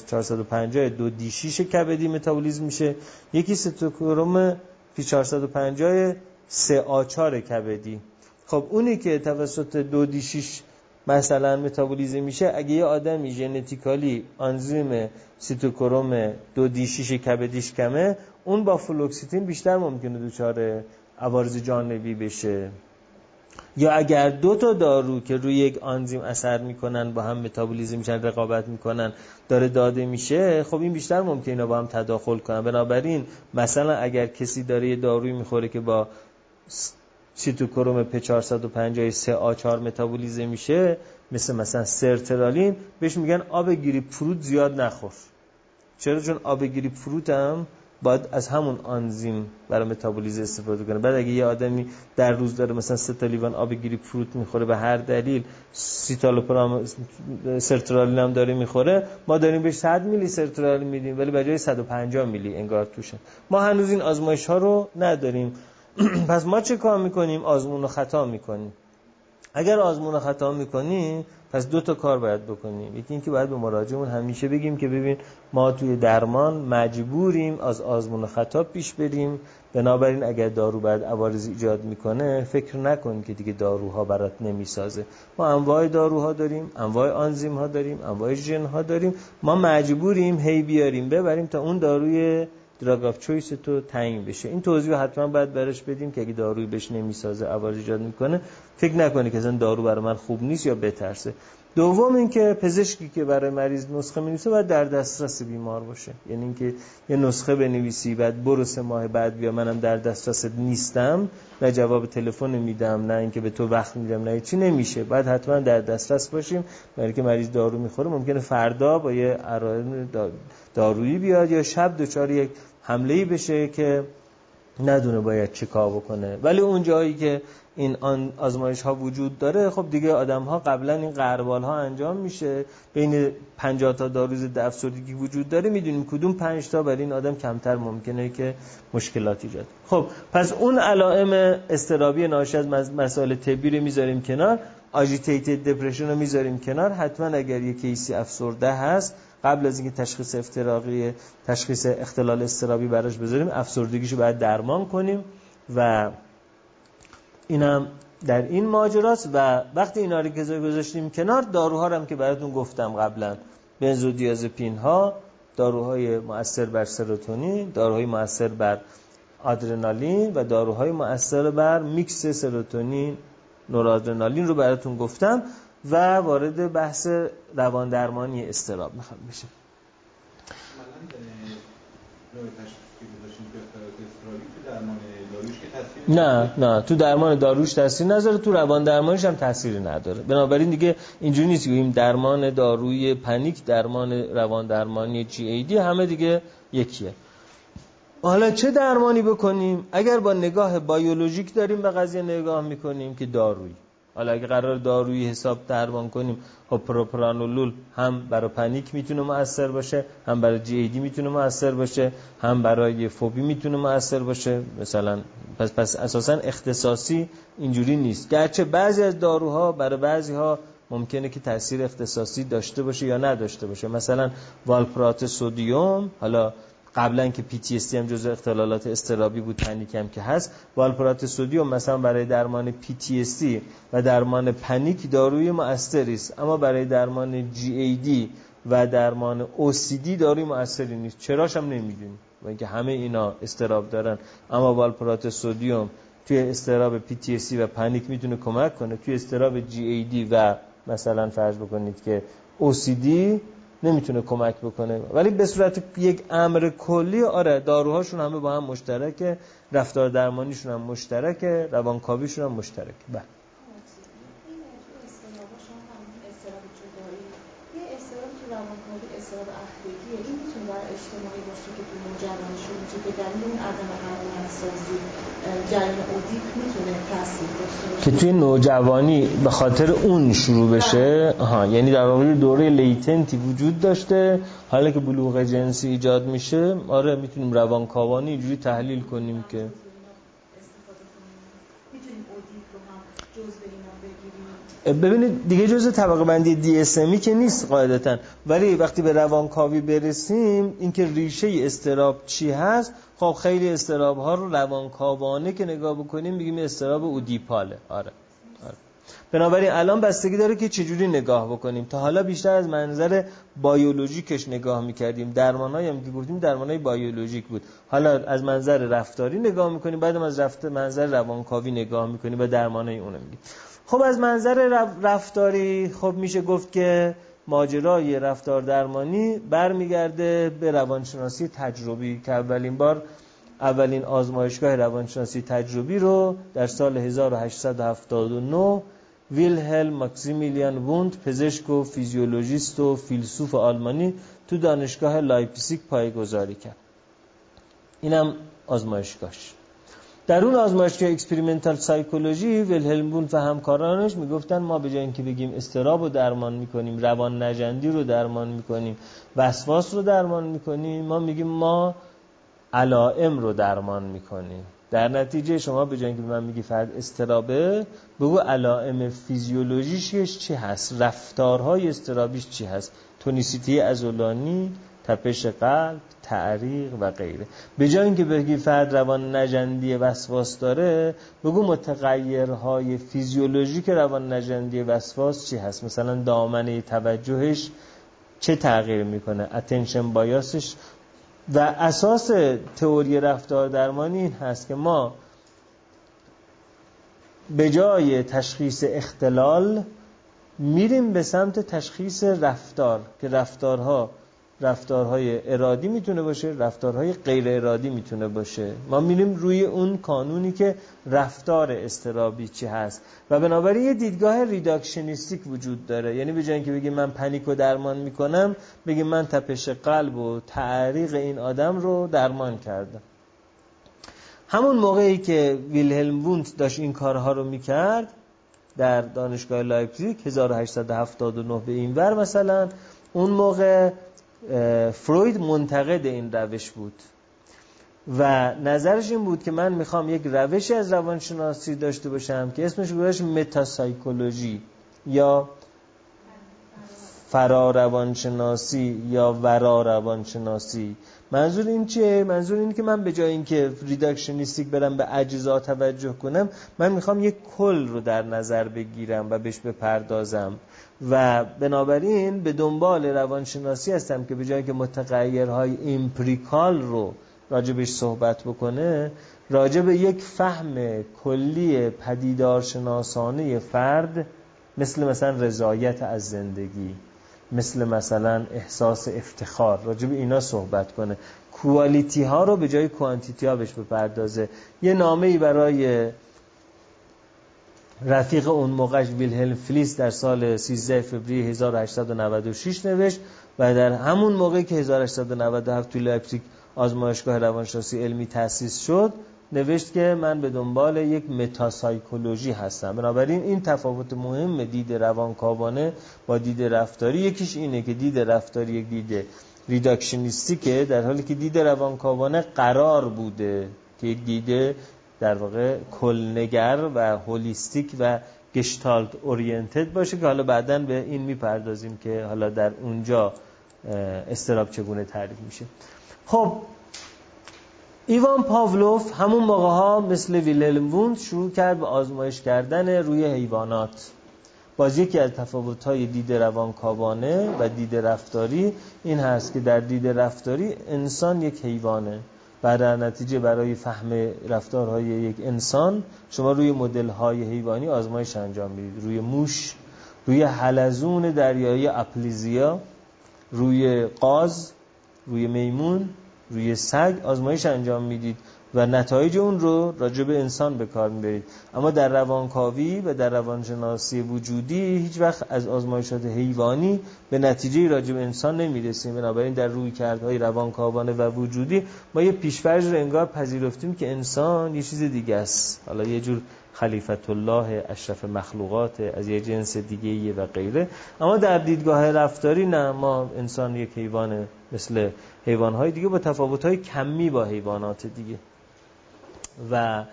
Speaker 1: 450 دو D 6 کبدی متابولیزم میشه. یکی سیتوکروم P 450 3 A4 کبدی. خب اونی که توسط دو D 6 مثلا متابولیزم میشه اگه یه آدمی genetically آنزیم سیتوکروم دو D 6 کبدیش کمه اون با فلوکستین بیشتر ممکنه دچار عوارض جانبی بشه. یا اگر دو تا دارو که روی یک آنزیم اثر می‌کنن با هم متابولیزم میشن رقابت می‌کنن داره داده میشه خب این بیشتر ممکنه با هم تداخل کنن. بنابراین مثلا اگر کسی داره یه داروی می‌خوره که با سیتوکروم P 450 3 A4 متابولیزم میشه مثل مثلا سرترالین بهش میگن آب گریپ فروت زیاد نخور. چرا؟ چون آب گریپ فروت هم باید از همون آنزیم برای متابولیزم استفاده کنه. بعد اگه یه آدمی در روز داره مثلا سه تا لیوان آب گریپ فروت می‌خوره به هر دلیل سیتالوپرام سرترالین هم داره می‌خوره ما داریم بهش 100 میلی سرترالین میدیم ولی به جای 150 میلی انگار توشه ما هنوز این آزمایش ها رو نداریم. پس ما چه کار می‌کنیم؟ آزمون و خطا می‌کنیم. اگر آزمون خطا می‌کنیم پس دو تا کار باید بکنیم یکی اینکه باید به مراجعمون همیشه بگیم که ببین ما توی درمان مجبوریم از آزمون خطا پیش بریم. بنابراین اگر دارو بعد عوارض ایجاد می‌کنه فکر نکن که دیگه داروها برات نمی‌سازه. ما انواع داروها داریم انواع آنزیم ها داریم انواع ژن ها داریم. ما مجبوریم هی بیاریم ببریم تا اون داروی دراگ آف چویس تو تعیین بشه. این توضیح حتما باید برش بدیم که اگه داروی بهش نمی‌سازه عوارض ایجاد می‌کنه فکر نکنه که اصلا دارو برای من خوب نیست یا بترسه. دوم اینکه پزشکی که برای مریض نسخه می‌نویسه باید در دسترس بیمار باشه. یعنی اینکه یه نسخه بنویسی بعد برو سه ماه بعد بیا منم در دسترس نیستم نه جواب تلفن میدم نه اینکه به تو وقت میدم نه چی نمیشه. بعد حتما در دسترس باشیم. برای که مریض دارو می‌خوره ممکنه فردا با یه دارویی بیاد یا شب دچار یک حمله بشه که ندونه باید چی کار بکنه. ولی اون جایی که این آزمایش ها وجود داره خب دیگه آدم ها قبلا این قربال ها انجام میشه. بین 50 تا داروز افسردگی وجود داره می‌دونیم کدوم 5 تا برای این آدم کمتر ممکنه که مشکلات ایجاد. خب پس اون علائم استرابی ناشی از مسائل طبی رو می‌ذاریم کنار اجیتیتد دپرشن رو می‌ذاریم کنار. حتما اگر یه کیسی افسرده هست قبل از اینکه تشخیص افتراقی تشخیص اختلال استرابی براش بذاریم افسردگیشو باید درمان کنیم و اینم در این ماجراست و وقتی اینا رو گذاشتیم کنار داروها رو هم که براتون گفتم قبلا بنزودیازپین ها داروهای مؤثر بر سروتونین داروهای مؤثر بر آدرنالین و داروهای مؤثر بر میکس سروتونین نورادرنالین رو براتون گفتم. و وارد بحث روان درمانی استراب می‌خوام بشه نه نه تو درمان داروش تاثیر نداره تو روان درمانش هم تاثیر نداره. بنابراین دیگه اینجوری نیست که درمان داروی پنیک درمان روان درمانی جی ای دی همه دیگه یکیه. حالا چه درمانی بکنیم؟ اگر با نگاه بیولوژیک داریم به قضیه نگاه می‌کنیم که دارویی. حالا اگه قرار دارویی حساب درمان کنیم خب پروپرانولول هم برای پنیک می‌تونه مؤثر باشه هم برای جی ای دی می‌تونه مؤثر باشه هم برای فوبی می‌تونه مؤثر باشه. مثلا پس پس اساسا اختصاصی اینجوری نیست. گرچه بعضی از داروها برای بعضی ها ممکنه که تاثیر اختصاصی داشته باشه یا نداشته باشه. مثلا والپرات سودیوم حالا قبلا که PTSD هم جزء اختلالات استرابی بود پنیک هم که هست. والپرات سودیوم مثلا برای درمان PTSD و درمان پنیک داروی مؤثری است اما برای درمان GAD و درمان OCD داروی مؤثری نیست. چراش هم نمی‌دونیم. و اینکه همه اینا استراب دارن. اما والپرات سودیوم توی استراب PTSD و پنیک می‌تونه کمک کنه. توی استراب GAD و مثلا فرض بکنید که OCD نمی‌تونه کمک بکنه. ولی به صورت یک امر کلی آره داروهاشون همه با هم مشترکه رفتار درمانیشون هم مشترکه روانکاویشون هم مشترکه. بله.
Speaker 2: اجتماعی باشه که تو که در اون عدم سازی جریان اودیپ می‌تونه تاثیر داشته
Speaker 1: که توی نوجوانی به خاطر اون شروع بشه ها یعنی در واقع دوره لیتنتی وجود داشته حالا که بلوغ جنسی ایجاد میشه آره می‌تونیم روانکاوانی اینجوری تحلیل کنیم که ببینید دیگه جز طبقه بندی دی که نیست قاعدتا. ولی وقتی به روانکاوی برسیم اینکه ریشه استراب چی هست؟ خب خیلی استراب ها رو روانکاوانه که نگاه بکنیم بگیم استراب اودیپاله. آره. آره. بنابراین الان بستگی داره که چجوری نگاه بکنیم. تا حالا بیشتر از منظر بایولوژیکش نگاه می‌کردیم. درمانایی هم که گفتیم درمانای بایولوژیک بود. حالا از منظر رفتاری نگاه می‌کنیم بعدم از رفت منظر روانکاوی نگاه می‌کنیم و درمانای اونو میگیم. خب از منظر رفتاری خب میشه گفت که ماجرای رفتار درمانی برمیگرده به روانشناسی تجربی که اولین بار اولین آزمایشگاه روانشناسی تجربی رو در سال 1879 ویلهل ماکسیمیلیان وونت پزشک و فیزیولوژیست و فیلسوف آلمانی تو دانشگاه لایپزیگ پایه‌گذاری کرد. اینم آزمایشگاهش. در اون آزمایشگاه experimental psychology ویلهلم و همکارانش می‌گفتن ما به جای اینکه بگیم اضطراب رو درمان می‌کنیم روان نژندی رو درمان می‌کنیم وسواس رو درمان می‌کنیم ما میگیم ما علائم رو درمان می‌کنیم. در نتیجه شما به جای اینکه من میگی فرد اضطرابه بگو علائم فیزیولوژیش چی هست؟ رفتارهای اضطرابیش چی هست؟ tonicity عضلانی تپش قلب تعریق و غیره. به جای اینکه بگی فرد روان نجندی وسواس داره بگو متغیرهای فیزیولوژیک روان نجندی وسواس چی هست؟ مثلا دامنه توجهش چه تغییر می‌کنه؟ اتنشن بایاسش و اساس تئوری رفتار درمانی این هست که ما به جای تشخیص اختلال میریم به سمت تشخیص رفتار که رفتارها رفتارهای ارادی می‌تونه باشه رفتارهای غیر ارادی می‌تونه باشه. ما میریم روی اون قانونی که رفتار اضطرابی چی هست. و بنابراین یه دیدگاه reductionistic وجود داره. یعنی به جای اینکه بگیم من panic رو درمان می‌کنم بگیم من تپش قلب و تعریق این آدم رو درمان کردم. همون موقعی که ویلهلم ووند داشت این کارها رو می‌کرد در دانشگاه لایپزیگ 1879 به این ور مثلا اون موقع فروید منتقد این روش بود و نظرش این بود که من می‌خوام یک روشی از روانشناسی داشته باشم که اسمش گذاشت متاسایکولوژی یا فرا روانشناسی یا ورا روانشناسی منظور این چیه؟ منظور این که من به جای اینکه ریداکشنیستیک برم به اجزا توجه کنم من می‌خوام یک کل رو در نظر بگیرم و بهش بپردازم و بنابراین به دنبال روانشناسی هستم که به جای که متغیرهای ایمپریکال رو راجبش صحبت بکنه راجب یک فهم کلی پدیدارشناسانه فرد مثل مثلا رضایت از زندگی مثل مثلا احساس افتخار راجب اینا صحبت کنه. کوالیتی ها رو به جای کوانتیتی ها بهش بپردازه. یه نامه ای برای رفیق اون موقعش ویلهلم فلیس در سال 13 فوریه 1896 نوشت و در همون موقع که 1897 توی لایپزیگ آزمایشگاه روانشناسی علمی تأسیس شد نوشت که من به دنبال یک metapsychology هستم. بنابراین این تفاوت مهم دید روانکاوانه با دید رفتاری. یکیش اینه که دید رفتاری یک دید reductionistic ه در حالی که دید روانکاوانه قرار بوده که یک دید در واقع کلنگر و هولیستیک و گشتالت اورینتد باشه که حالا بعدا به این می‌پردازیم که حالا در اونجا استراب چگونه تعریف میشه. خب ایوان پاولوف همون موقع ها مثل ویللم ووند شروع کرد به آزمایش کردن روی حیوانات. باز یکی از تفاوت های دید روانکاوانه و دید رفتاری این هست که در دید رفتاری انسان یک حیوانه. و در نتیجه برای فهم رفتارهای یک انسان شما روی مدل های حیوانی آزمایش انجام می‌دید. روی موش روی حلزون دریایی اپلیزیا روی قاز روی میمون روی سگ آزمایش انجام می‌دید. و نتایج اون رو راجع به انسان به کار می‌برید. اما در روانکاوی و در روانشناسی وجودی هیچ وقت از آزمایشات حیوانی به نتیجه راجع به انسان نمی‌رسیم. بنابراین در روی کردهای روانکاوانه و وجودی ما یه پیشفرج رو انگار پذیرفتیم که انسان یه چیز دیگه است. حالا یه جور خلیفت الله اشرف مخلوقات از یه جنس دیگه و غیره. اما در دیدگاه رفتاری نه ما انسان یک حیوان مثل حیوانهای دیگه با تفاوتهای کمی با حیوانات دیگه. و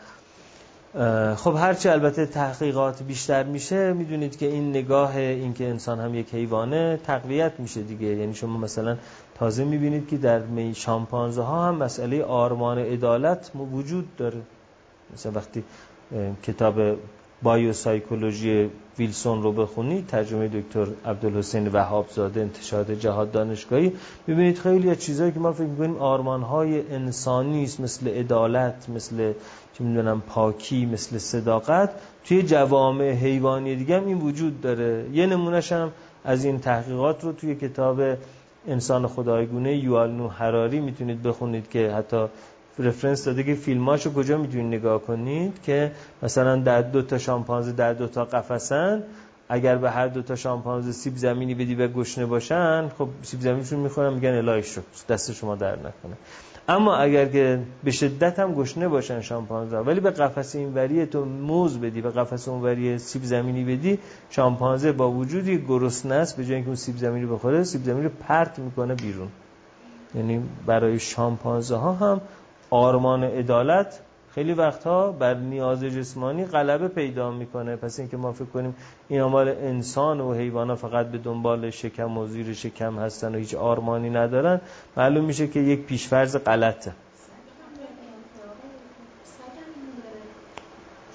Speaker 1: خب هرچی البته تحقیقات بیشتر میشه می‌دونید که این نگاه اینکه انسان هم یک حیوانه تقویت میشه دیگه. یعنی شما مثلا تازه می‌بینید که در می شامپانزه ها هم مسئله آرمان عدالت وجود داره. مثلا وقتی کتاب بایوسایکولوژی ویلسون رو بخونید ترجمه دکتر عبدالحسین وهابزاده انتشارات جهاد دانشگاهی. ببینید خیلی از چیزهایی که ما فکر می‌کنیم آرمان‌های انسانی است مثل عدالت مثل چه می‌دونم پاکی مثل صداقت. توی جوامع حیوانی دیگه هم این وجود داره. یه نمونهش هم از این تحقیقات رو توی کتاب انسان خدایگونه یوال هراری می‌تونید بخونید که حتی رفرنس داده که فیلماشو کجا می‌تونید نگاه کنید که مثلا در دو تا شامپانزه در دو تا قفسن اگر به هر دو تا شامپانزه سیب زمینی بدی به گشنه باشن خب سیب زمینشون می‌خورن میگن الهی شد دست شما در نکنه. اما اگر که به شدت هم گشنه باشن شامپانزه ولی به قفس اینوری تو موز بدی به قفس اونوری سیب زمینی بدی شامپانزه با وجودی گرسنه است به جای اینکه اون سیب زمینی بخوره سیب زمینی رو پرت می‌کنه بیرون. یعنی برای شامپانزه ها هم آرمان عدالت خیلی وقتها بر نیاز جسمانی غلبه پیدا می‌کنه. پس اینکه ما فکر کنیم این مال انسان و حیوانات فقط به دنبال شکم و زیر شکم هستن و هیچ آرمانی ندارن معلوم میشه که یک پیشفرض غلطه.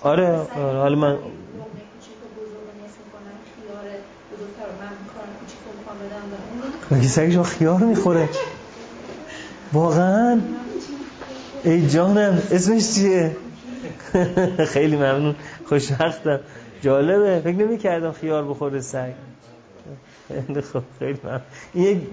Speaker 1: آره, حالا من سگش خیار می‌خوره؟ واقعا؟ ای جانم اسمش چیه؟ خیلی ممنون خوشبختم. جالبه فکر نمی کردم خیار بخوره سگ. خب خیلی ممنون. این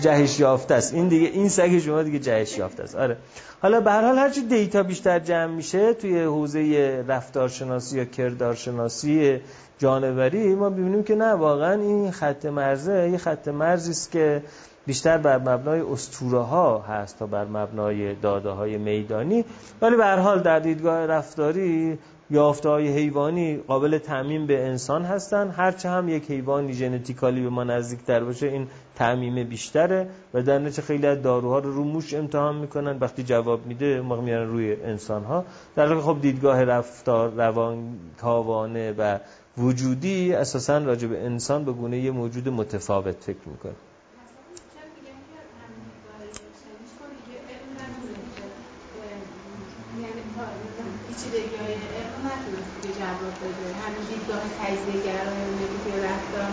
Speaker 1: جهش یافته است. این دیگه این سگ شما دیگه جهش یافته است. آره. حالا به هر حال هرچی دیتا بیشتر جمع میشه توی حوزه رفتارشناسی یا کردارشناسی جانوری ما ببینیم که نه واقعا این خط مرزه یه خط مرزی است که بیشتر بر مبنای استوره ها هست تا بر مبنای داده های میدانی. ولی به هر حال در دیدگاه رفتاری یافته های حیوانی قابل تعمیم به انسان هستن. هرچه هم یک حیوانی ژنتیکالی به ما نزدیکتر باشه این تعمیم بیشتره و در نتیجه خیلی از داروها رو رو موش امتحان می‌کنن. وقتی جواب میده موقع میارن روی انسان ها در حالی خب دیدگاه رفتار روان تاوانه و وجودی اساسا راجع به انسان به گونه یه موجود متفاوت فکر می‌کنه
Speaker 2: تجزیه گرایانه که رفتار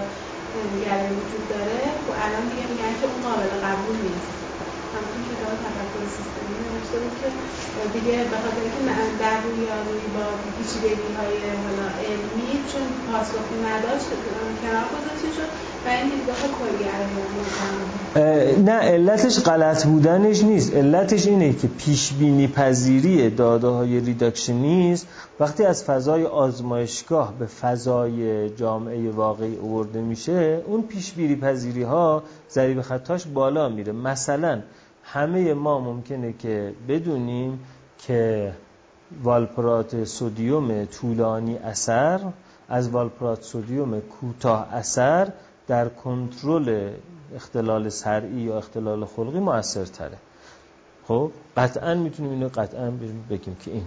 Speaker 2: گرای وجود داره و خب الان دیگه میگن که اون قابل قبول نیست همون کتاب تفکر سیستمی بود که دیگه به خاطر که در روی روی با پیچیدگی های حالا علمی چون پاسخی نداشت کنار گذاشته شد و این دیدگاه کلگرایانه
Speaker 1: نه علتش غلط بودنش نیست. علتش اینه که پیش بینی پذیری داده های ریداکشنیست وقتی از فضای آزمایشگاه به فضای جامعه واقعی آورده میشه اون پیش بینی پذیری ها ضریب خطاش بالا میره. مثلا همه ما ممکنه که بدونیم که والپرات سودیوم طولانی اثر از والپرات سودیوم کوتاه اثر در کنترل اختلال سرعی یا اختلال خلقی موثرتره. خب قطعا می‌تونیم اینو قطعا بگیم که اینه.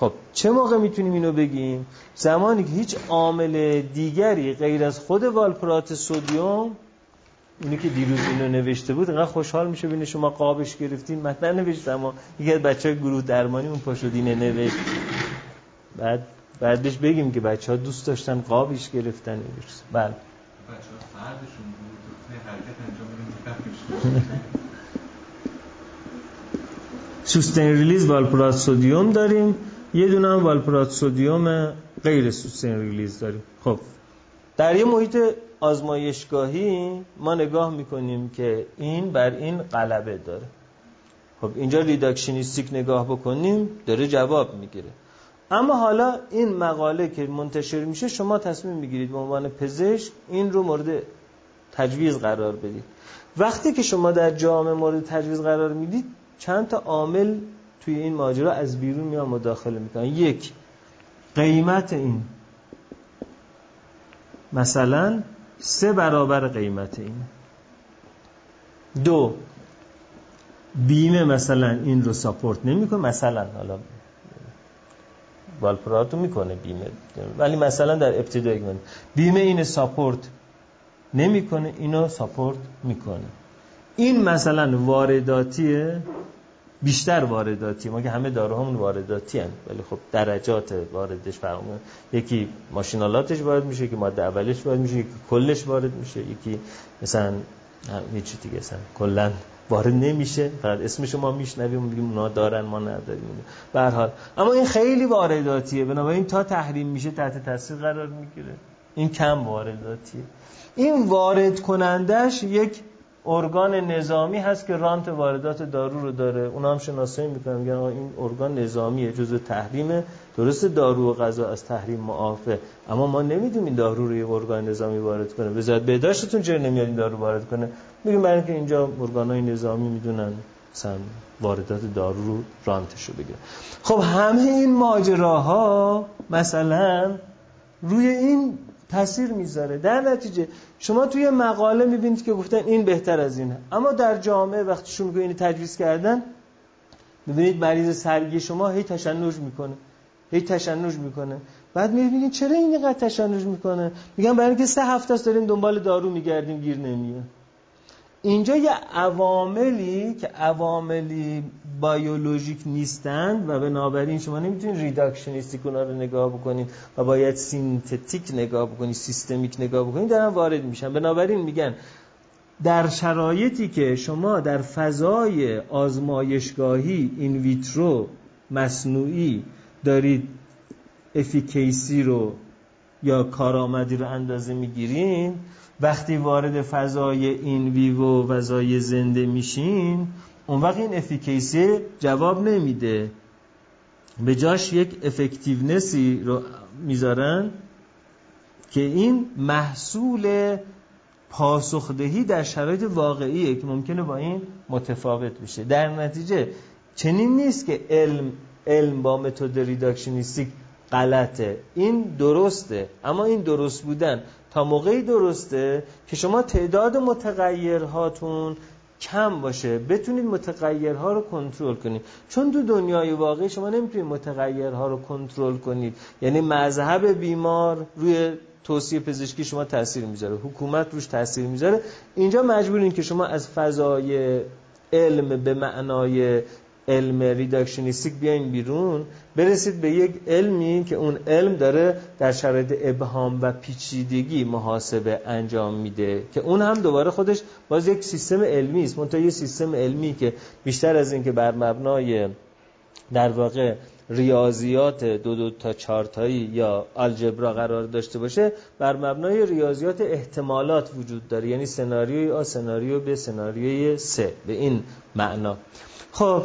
Speaker 1: خب چه موقع می‌تونیم اینو بگیم؟ زمانی که هیچ عامل دیگری غیر از خود والپرات سودیوم اینی که دیروز اینو نوشته بود اینقدر خوشحال میشه ببینه شما قابش گرفتین. من ننوشتم اما یکی از بچه های گروه درمانی اون پاشودینه نوشت. بعد بعدش بگیم که بچه ها دوست داشتن قابش گرفتن. بله. بچه ها فردشون بود. sustained release valproate sodium داریم. یه دونه هم valproate sodium غیر sustained release داریم. خب. در یه محیط آزمایشگاهی ما نگاه می‌کنیم که این بر این غلبه داره. خب اینجا reductionistic نگاه بکنیم داره جواب می‌گیره. اما حالا این مقاله که منتشر میشه شما تصمیم می‌گیرید به عنوان پزشک این رو مورد تجویز قرار بدید. وقتی که شما در جامعه مورد تجویز قرار می‌دید چند تا عامل توی این ماجرا از بیرون میان مداخله می‌کنن. یک قیمت این. مثلا سه برابر قیمت این. دو بیمه مثلا این رو ساپورت نمی‌کنه مثلا حالا والپراتو می‌کنه بیمه ولی مثلا در ابتدای بیمه این ساپورت نمی‌کنه اینو ساپورت می‌کنه. این مثلا وارداتیه بیشتر وارداتی ما که همه داروهامون وارداتی هن. ولی خب درجات واردش فرق یکی ماشینالاتش وارد میشه یکی ماده اولش وارد میشه یکی کلش وارد میشه. یکی مثلا هیچ دیگه مثلا کلا وارد نمیشه. فقط اسمش ما میشنویم میگیم اونا دارن ما نداریم. به حال. اما این خیلی وارداتیه. بنابراین تا تحریم میشه تحت تاثیر قرار می‌گیره. این کم وارداتیه. این وارد کنندش یک ارگان نظامی هست که رانت واردات دارو رو داره. اونا هم شناسایی می‌کنن میگن این ارگان نظامیه جزء تحریمه. درست دارو و غذا از تحریم معافه اما ما نمی‌دونیم این دارو رو یه ارگان نظامی وارد کنه. به بهداشتتون چرا نمیاد این دارو وارد کنه؟ میگیم برای اینکه اینجا ارگانای نظامی می‌دونن مثلا واردات دارو رو رانتش رو بگیرن. خب همه این ماجراها مثلا روی این تاثیر می‌ذاره. در نتیجه شما توی مقاله می‌بینید که گفتن این بهتر از اینه. اما در جامعه وقتی شما میگه اینو تجویز کردن می‌بینید مریض سرگی شما هی تشنج می‌کنه. هی تشنج می‌کنه. بعد می‌بینید چرا این اینقدر تشنج می‌کنه؟ میگن برای اینکه سه هفته است داریم دنبال دارو میگردیم گیر نمیاد. اینجا یه عواملی که عواملی بیولوژیک نیستند و بنابراین شما نمی‌تونید reductionistic اونا رو نگاه بکنید و باید synthetic نگاه بکنید systemic نگاه بکنید دارن وارد میشن. بنابراین میگن در شرایطی که شما در فضای آزمایشگاهی in vitro مصنوعی دارید efficacy رو یا کارآمدی رو اندازه می‌گیرین وقتی وارد فضای in vivo و فضای زنده میشین اون وقت این efficacy جواب نمیده. به جاش یک effectiveness ی رو می‌ذارن که این محصول پاسخدهی در شرایط واقعیه که ممکنه با این متفاوت بشه. در نتیجه چنین نیست که علم علم با متد reductionistic غلطه. این درسته اما این درست بودن تا موقعی درسته که شما تعداد متغیرهاتون کم باشه. بتونید متغیرها رو کنترل کنید. چون تو دنیای واقعی شما نمی‌تونید متغیرها رو کنترل کنید. یعنی مذهب بیمار روی توصیه پزشکی شما تاثیر می‌ذاره. حکومت روش تاثیر می‌ذاره. اینجا مجبورین که شما از فضای علم به معنای علم reductionistic بیاین بیرون برسید به یک علمی که اون علم داره در شرایط ابهام و پیچیدگی محاسبه انجام میده که اون هم دوباره خودش باز یک سیستم علمی است. منتها یه سیستم علمی که بیشتر از اینکه بر مبنای در واقع ریاضیات دو دو تا چهار تایی یا algebra قرار داشته باشه بر مبنای ریاضیات احتمالات وجود داره. یعنی سناریوی A سناریو B سناریوی C به این معنا. خب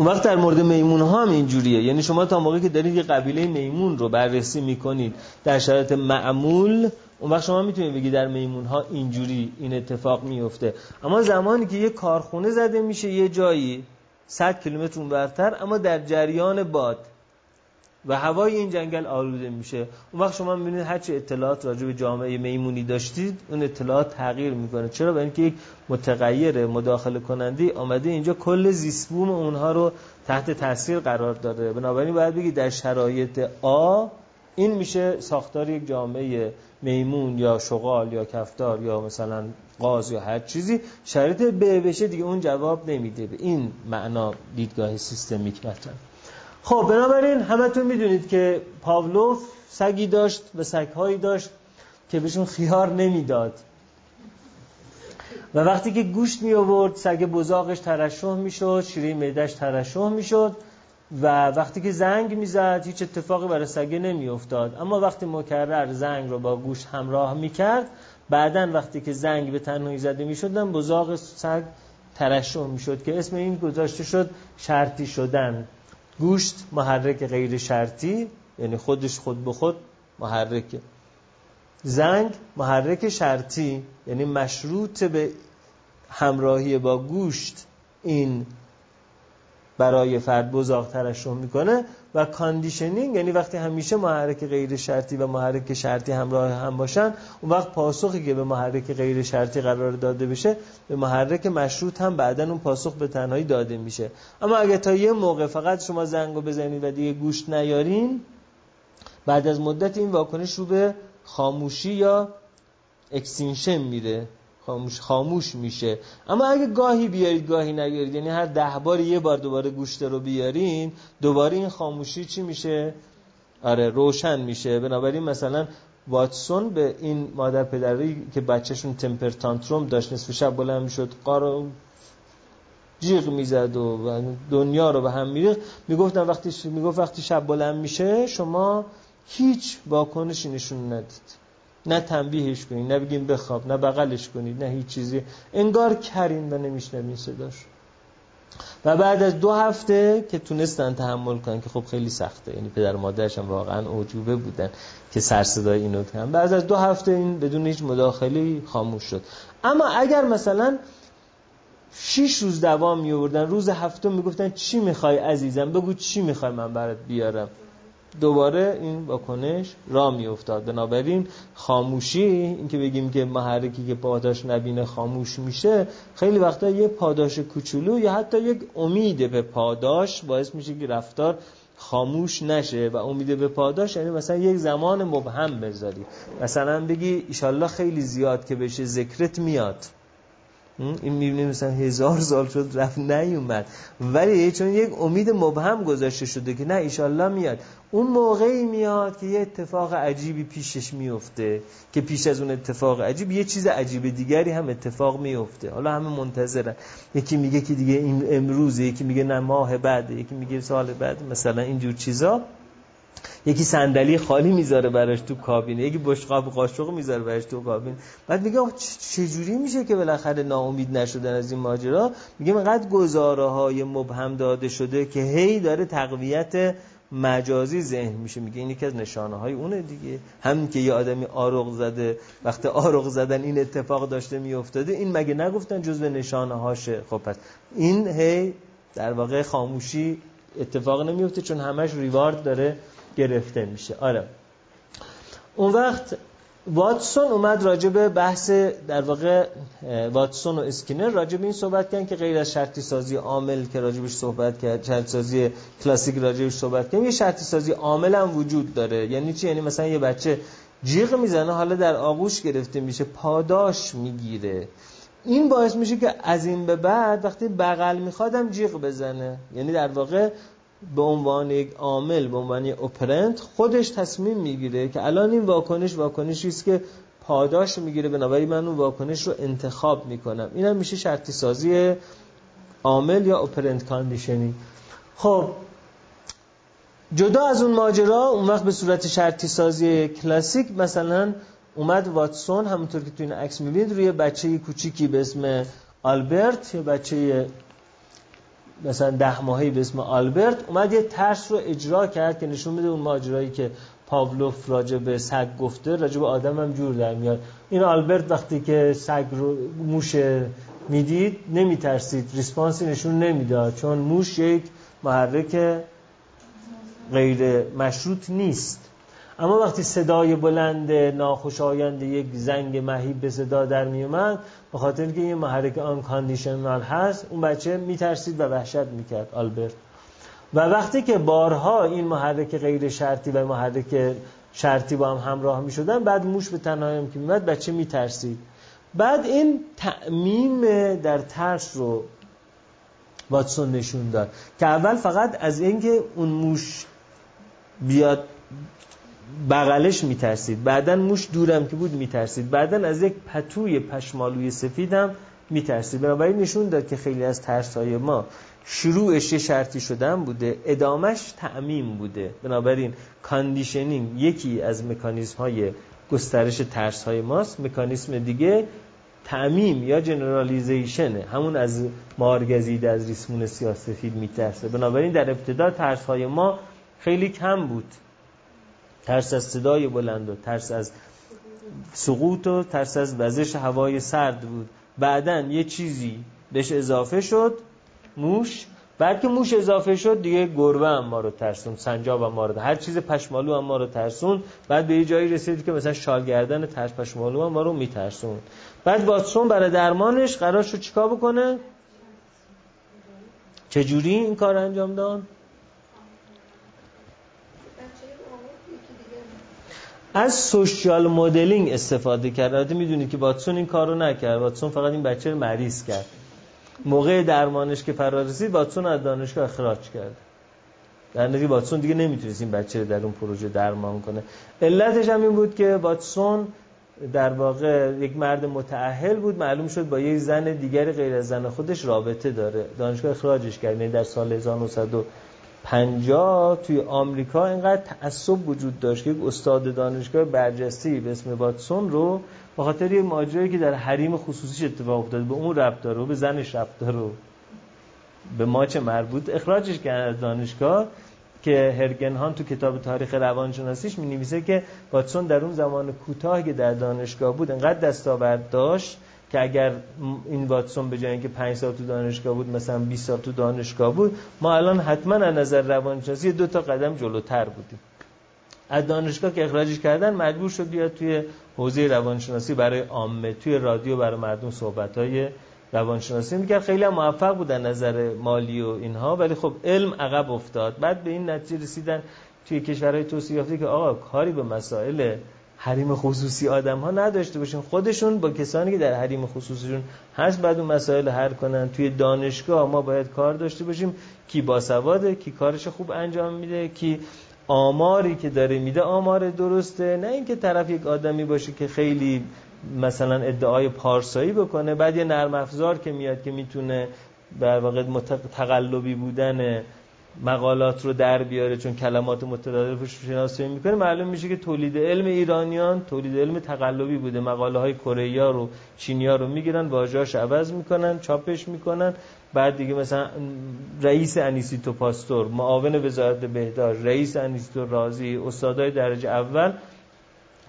Speaker 1: اون وقت در مورد میمون ها هم اینجوریه. یعنی شما تا موقعی که دارید یه قبیله میمون رو بررسی می‌کنید در شرایط معمول اون وقت شما می‌تونید بگید در میمون ها اینجوری این اتفاق میفته اما زمانی که یه کارخونه زده میشه یه جایی 100 کیلومتر اونورتر اما در جریان باد و هوای این جنگل آلوده میشه. اون وقت شما می‌بینید هر چه اطلاعات راجع به جامعه میمونی داشتید اون اطلاعات تغییر می‌کنه. چرا؟ برای اینکه یک متغیر مداخله کننده آمده اینجا کل زیسبوم اونها رو تحت تاثیر قرار داده. بنابراین باید بگید در شرایط آ این میشه ساختار یک جامعه میمون یا شغال یا کفتار یا مثلا قاز یا هر چیزی. شرایط ب بشه دیگه اون جواب نمیده. به این معنا دیدگاه سیستمیک مطرح. خب بنابراین همتون می‌دونید که پاولوف سگی داشت و سگهایی داشت که بهشون خیار نمی‌داد. و وقتی که گوشت می آورد سگ بزاقش ترشح می‌شد شیرین میدهش ترشح می‌شد و وقتی که زنگ می‌زد هیچ اتفاقی برای سگه نمیافتاد. اما وقتی مکرر زنگ رو با گوشت همراه می‌کرد بعدا وقتی که زنگ به تنهایی زده می‌شدن بزاق سگ ترشح می‌شد که اسم این گذاشته شد شرطی شدن. گوشت محرک غیر شرطی یعنی خودش خود به خود محرکه. زنگ محرک شرطی یعنی مشروط به همراهی با گوشت این برای فرد بزاق ترشح می‌کنه. و conditioning یعنی وقتی همیشه محرک غیر شرطی و محرک شرطی همراه هم باشن اون وقت پاسخی که به محرک غیر شرطی قرار داده بشه به محرک مشروط هم بعدا اون پاسخ به تنهایی داده میشه. اما اگه تا یه موقع فقط شما زنگو بزنید و دیگه گوشت نیارین بعد از مدت این واکنش رو به خاموشی یا اکسینشن میره خاموش خاموش میشه. اما اگه گاهی بیارید گاهی نیارید یعنی هر ده بار یه بار دوباره گوشت رو بیارین دوباره این خاموشی چی میشه؟ آره روشن میشه. بنابراین مثلا واتسون به این مادر پدری که بچهشون تمپر تانتروم داشت نصف شب بلند می‌شد قارو جیغ می‌زد و دنیا رو به هم میریخت. می‌گفتن وقتی می‌گفت وقتی شب بلند میشه شما هیچ واکنشی نشون ندید. نه تنبیهش کنید نه بگیم بخواب نه بغلش کنید نه هیچ چیزی. انگار کرین و نمیشنوین صداش و بعد از دو هفته که تونستن تحمل کنن که خب خیلی سخته. یعنی پدر مادرش هم واقعا اوجوبه بودن که سر صدای اینو کنن بعد از دو هفته این بدون هیچ مداخله خاموش شد. اما اگر مثلا شیش روز دوام می آوردن روز هفته می‌گفتن چی می‌خوای عزیزم؟ بگو چی می‌خوای من برات بیارم. دوباره این واکنش را می افتاد بنابراین خاموشی این که بگیم که محرکی که پاداش نبینه خاموش میشه خیلی وقتا یه پاداش کوچولو یا حتی یک امید به پاداش باعث میشه که رفتار خاموش نشه و امید به پاداش یعنی مثلا یک زمان مبهم بذاری. مثلا بگی ایشالله خیلی زیاد که بشه ذکرت میاد. این می‌بینیم مثلا هزار سال شد رفت نیومد ولی چون یک امید مبهم گذاشته شده که نه ایشالله میاد. اون موقعی میاد که یه اتفاق عجیبی پیشش میفته که پیش از اون اتفاق عجیب یه چیز عجیب دیگری هم اتفاق میفته. حالا همه منتظرن. یکی میگه که دیگه این امروزه یکی میگه نه ماه بعد یکی میگه سال بعد مثلا اینجور چیزا. یکی صندلی خالی می‌ذاره براش تو کابین یکی بشقاب قاشق می‌ذاره براش تو کابین. بعد میگه چجوری میشه که بالاخره ناامید نشدن از این ماجرا؟ میگه اینقدر گزاره های مبهم داده شده که هی داره تقویت مجازی ذهن میشه. میگه این یکی از نشانه های اونه دیگه. همین که یه آدمی آرغ زده وقتی آرغ زدن این اتفاق داشته میافتاده این مگه نگفتن جزو نشانه هاشه خب پس این هی در واقع خاموشی اتفاق نمیفته چون همش ریوارد داره گرفته میشه. آره. اون وقت واتسون اومد راجع به بحث در واقع واتسون و اسکینر راجع به این صحبت کردن که غیر از شرطی سازی عامل که راجبش صحبت کرد شرطی سازی کلاسیک راجبش صحبت کردن یه شرطی سازی عامل هم وجود داره. یعنی چی؟ یعنی مثلا یه بچه جیغ می‌زنه حالا در آغوش گرفته میشه پاداش می‌گیره. این باعث میشه که از این به بعد وقتی بغل میخوادم جیغ بزنه. یعنی در واقع به عنوان یک عامل به عنوان یک اپرنت خودش تصمیم می‌گیره که الان این واکنش واکنشی است که پاداش می‌گیره. بنابراین من اون واکنش رو انتخاب می‌کنم. اینم میشه شرطی سازی عامل یا operant conditioning. خب جدا از اون ماجرا اون وقت به صورت شرطی سازی کلاسیک مثلا اومد واتسون همونطور که تو این عکس می‌بینید روی بچه کوچیکی به اسم آلبرت یا بچه مثلا ده ماهی به اسم آلبرت. اومد یه ترس رو اجرا کرد که نشون میده اون ماجرایی که پاولوف راجع به سگ گفته راجع به آدم هم جور در میاد. این آلبرت وقتی که سگ رو موش می‌دید نمیترسید. ریسپانسی نشون نمی‌داد چون موش یک محرک غیر مشروط نیست. اما وقتی صدای بلند ناخوشایند یک زنگ مهیب به صدا در می اومد به خاطر اینکه این محرک آن کاندیشنال هست اون بچه میترسید و وحشت می‌کرد آلبرت. و وقتی که بارها این محرک غیر شرطی و محرک شرطی با هم همراه می شدن بعد موش به تنهایی هم که میمد بچه میترسید. بعد این تعمیم در ترس رو واتسون نشون داد که اول فقط از اینکه اون موش بیاد بغلش میترسید. بعدا موش دورم که بود میترسید. بعدا از یک پتوی پشمالوی سفیدم میترسید. بنابراین نشون داد که خیلی از ترس های ما شروعش شرطی شدن بوده. ادامش تعمیم بوده. بنابراین conditioning یکی از مکانیزم های گسترش ترس های ماست. مکانیزم دیگه تعمیم یا جنرالیزیشنه همون از مارگزیده از ریسمون سیاسفید میترسه. بنابراین در ابتدا ترس های ما خیلی کم بود. ترس از صدای بلند و ترس از سقوط و ترس از وزش هوای سرد بود. بعدا یه چیزی بهش اضافه شد موش. بعد که موش اضافه شد دیگه گربه هم ما رو ترسون سنجاب هم ما رو. هر چیز پشمالو هم ما رو ترسون. بعد به یه جایی رسید که مثلا شالگردن ترس پشمالو هم ما رو میترسون. بعد واتسون برای درمانش قرار شد چیکار بکنه؟ چجوری این کار انجام داد؟ از سوشیال مدلینگ استفاده کرد. البته می‌دونید که واتسون این کارو نکرد. واتسون فقط این بچه رو مریض کرد. موقع درمانش که فرا رسید واتسون از دانشگاه اخراج کرد. در نتیجه واتسون دیگه نمی‌تونست این بچه رو در اون پروژه درمان کنه. علتش هم این بود که واتسون در واقع یک مرد متأهل بود. معلوم شد با یک زن دیگری غیر از زن خودش رابطه داره. دانشگاه اخراجش کرد. یعنی در سال 1900 50 توی آمریکا اینقدر تعصب وجود داشت که یک استاد دانشگاه برجسته به اسم واتسون رو به خاطر یه ماجرایی که در حریم خصوصیش اتفاق افتاد به اون ربط داره و به زنش ربط داره به ماچ مربوط. اخراجش کردن از دانشگاه که هرگنهان تو کتاب تاریخ روانشناسیش می نویسه که واتسون در اون زمان کوتاهی که در دانشگاه بود انقدر دستاورد داشت که اگر این واتسون به جای اینکه 5 سال تو دانشگاه بود مثلا 20 سال تو دانشگاه بود ما الان حتما از نظر روانشناسی دو تا قدم جلوتر بودیم. از دانشگاه که اخراجش کردن مجبور شد بیاد توی حوزه روانشناسی برای عامه توی رادیو برای مردم صحبت های روانشناسی می‌کرد خیلی هم موفق بود از نظر مالی و اینها ولی خب علم عقب افتاد. بعد به این نتیجه رسیدن توی کشورهای توسعه یافته که آقا کاری به مسائل حریم خصوصی آدم ها نداشته باشن. خودشون با کسانی که در حریم خصوصیشون هست بعد اون مسائل حل کنن. توی دانشگاه ما باید کار داشته باشیم. کی باسواده کی کارش خوب انجام میده کی آماری که داره میده آمار درسته. نه اینکه طرف یک آدمی باشه که خیلی مثلا ادعای پارسایی بکنه بعد یه نرم افزار که میاد که می‌تونه در واقع تقلبی بودن مقالات رو در بیاره چون کلمات رو شناسایی می‌کنه معلوم میشه که تولید علم ایرانیان تولید علم تقلبی بوده. مقاله های کره رو چینیا رو می‌گیرن واژه‌اش عوض می‌کنن چاپش می‌کنن. بعد دیگه مثلا رئیس انیسیتو پاستور معاون وزارت بهداشت رئیس انیسیتو رازی استادای درجه اول.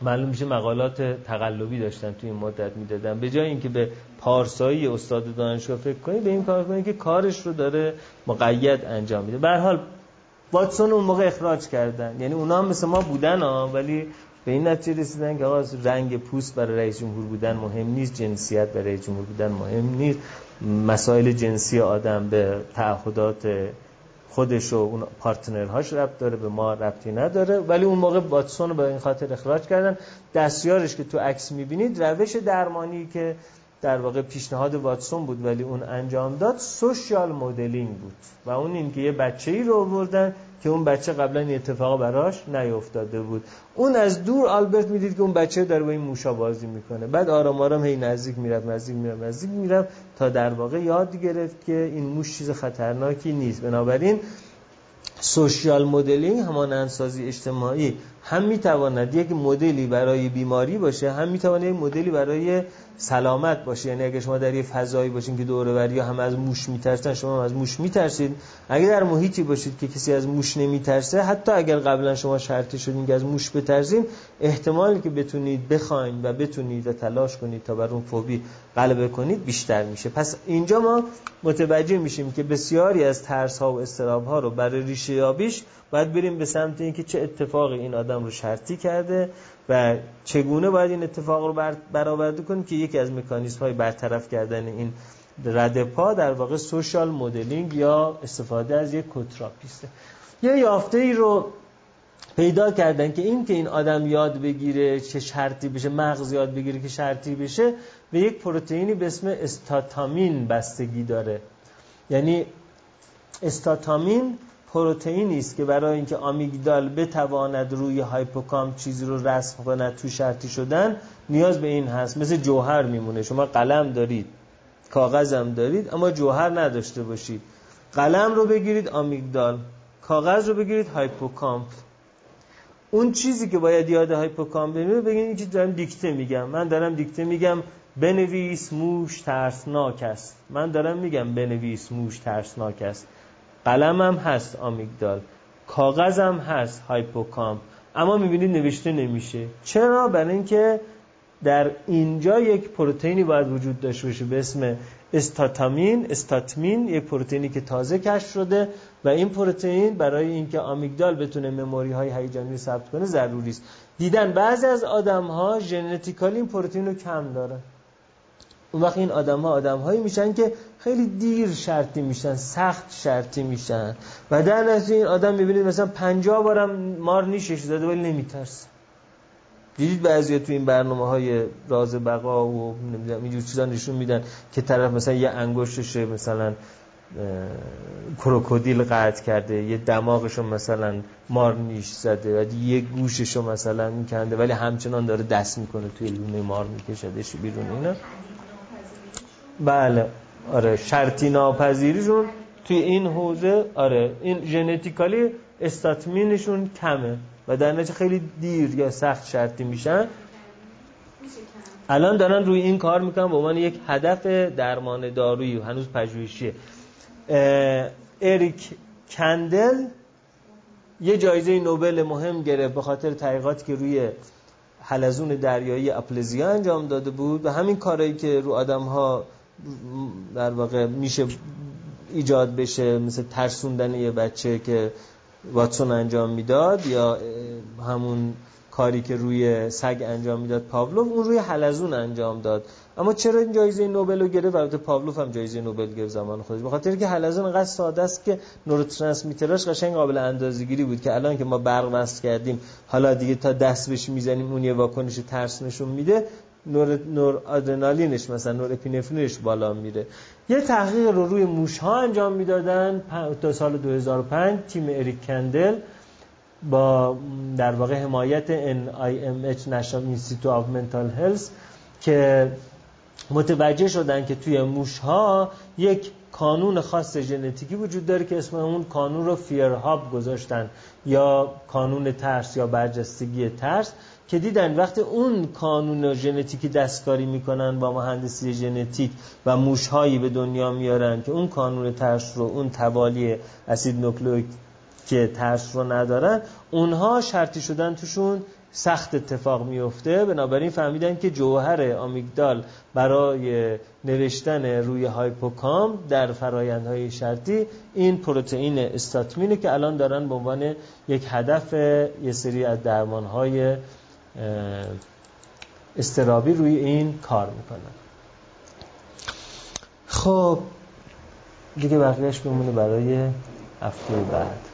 Speaker 1: معلوم میشه مقالات تقلبی داشتن توی این مدت می‌دادن. به جای اینکه به پارسایی استاد دانشگاه فکر کنی به این کار کنی که کارش رو داره مقید انجام میده. به حال واتسون اون موقع اخراج کردن. یعنی اونا هم مثل ما بودن ها ولی به این نتیجه رسیدن که آقا رنگ پوست برای رئیس جمهور بودن مهم نیست جنسیت برای رئیس جمهور بودن مهم نیست. مسائل جنسی آدم به تعهدات خودش و اون پارتنرهاش ربط داره به ما ربطی نداره. ولی اون موقع واتسون رو به این خاطر اخراج کردن. دستیارش که تو عکس می‌بینید روش درمانی که در واقع پیشنهاد واتسون بود ولی اون انجام داد سوشیال مدلینگ بود. و اون این که یه بچه ای رو آوردن که اون بچه قبلا این اتفاق براش نیفتاده بود. اون از دور آلبرت می‌دید که اون بچه داره با این موشا بازی می‌کنه. بعد آرام آرام هی نزدیک می‌رفت نزدیک می‌رفت نزدیک می‌رفت تا در واقع یاد گرفت که این موش چیز خطرناکی نیست. بنابراین سوشیال مدلینگ همان انسازی اجتماعی هم می‌تواند یک مدلی برای بیماری باشه هم می‌تواند یک مدلی برای سلامت باشه. یعنی اگه شما در یه فضایی باشین که دور و هم از موش میترسن شما هم از موش میترسید. اگه در محیطی باشید که کسی از موش نمیترسه حتی اگر قبلا شما شرطی شدین که از موش بترسین احتمالی که بتونید بخواین و بتونید و تلاش کنید تا بر اون فوبی غلبه کنید بیشتر میشه. پس اینجا ما متوجه میشیم که بسیاری از ترس ها و استراب ها رو برای ریشه یابیش باید بریم به سمت اینکه چه اتفاقی این آدم رو شرطی کرده و چگونه باید این اتفاق رو برآورده کنیم که یکی از مکانیزم های برطرف کردن این رد پا در واقع سوشال مدلینگ یا استفاده از یک کوتراپیسته یه یافته ای رو پیدا کردن که این که این آدم یاد بگیره چه شرطی بشه مغز یاد بگیره که شرطی بشه به یک پروتئینی به اسم استاتامین بستگی داره. یعنی stathmin پروتئینی است که برای اینکه آمیگدال بتواند روی هایپوکامپ چیزی رو رسم کند تو شرطی شدن نیاز به این هست. مثل جوهر میمونه. شما قلم دارید کاغذم دارید اما جوهر نداشته باشید. قلم رو بگیرید آمیگدال کاغذ رو بگیرید هایپوکامپ. اون چیزی که باید یاد هایپوکامپ بمونه بگید این دارم دیکته میگم. من دارم دیکته میگم بنویس موش ترسناک است. من دارم میگم بنویس موش ترسناک است. قلمم هست آمیگدال کاغذم هست هایپوکام اما می‌بینید نوشته نمیشه. چرا؟ برای اینکه در اینجا یک پروتئینی باید وجود داشته باشه به اسم استاتامین. استاتمین یک پروتئینی که تازه کشف شده و این پروتئین برای اینکه آمیگدال بتونه مموری های هیجانی ثبت کنه ضروری است. دیدن بعضی از آدم ها ژنتیکالی این پروتئین رو کم داره اون وقت این آدم ها آدم هایی میشن که خیلی دیر شرطی میشن سخت شرطی میشن. و در نتیجه این آدم می‌بینید مثلا پنجاه بارم مار نیشش زده ولی نمیترسه. دیدید بعضی تو این برنامه های راز بقا و نمی‌دونم اینجور چیزا نشون میدن که طرف مثلا یه انگشتش مثلا کروکودیل قطع کرده یه دماغشو مثلا مار نیش زده و یه گوششو مثلا میکنده ولی همچنان داره دست می‌کنه توی لونه مار میکشدش بیرون اینا. بله. آره شرطی ناپذیریشون توی این حوزه آره این ژنتیکالی استاتمینشون کمه و در نتیجه خیلی دیر یا سخت شرطی میشن. الان دارن روی این کار می‌کنن به عنوان یک هدف درمان دارویی هنوز پژوهشیه. اریک کندل یه جایزه نوبل مهم گرفت به خاطر تحقیقاتی که روی حلزون دریایی اپلزیا انجام داده بود و همین کارهایی که رو آدم ها در واقع میشه ایجاد بشه مثل ترسوندن یه بچه که واتسون انجام می‌داد یا همون کاری که روی سگ انجام می‌داد پاولوف اون روی حلزون انجام داد. اما چرا این جایزه نوبل رو گرفت؟ البته پاولوف هم جایزه نوبل گرفت زمان خودش. بخاطر که حلزون انقدر ساده است که نوروترانسمیتراش قشنگ قابل اندازه‌گیری بود که الان که ما برق وصل کردیم حالا دیگه تا دست بهش می‌زنیم اون یه واکنش ترس نشون میده. نور, نور آدرنالینش مثلا نور اپینفرینش بالا میره. یه تحقیق رو روی موش ها انجام می‌دادن. تا سال 2005 تیم اریک کندل با در واقع حمایت NIMH National Institute of Mental Health که متوجه شدن که توی موش ها یک کانون خاص ژنتیکی وجود داره که اسم اون کانون رو فیرهاب گذاشتن یا کانون ترس یا برجستگی ترس. که دیدن وقتی اون کانون ژنتیکی دستکاری می‌کنن با مهندسی ژنتیک و موشهایی به دنیا میارن که اون کانون ترس رو اون توالی اسید نوکلئیک که ترس رو ندارن اونها شرطی شدن توشون سخت اتفاق میفته بنابراین فهمیدن که جوهر آمیگدال برای نوشتن روی هایپوکام در فرایندهای شرطی این پروتئین استاتمینه که الان دارن به عنوان یک هدف یه سری از درمانهای استرابی روی این کار می‌کنن. خب دیگه بقیهش بمونه برای هفته بعد.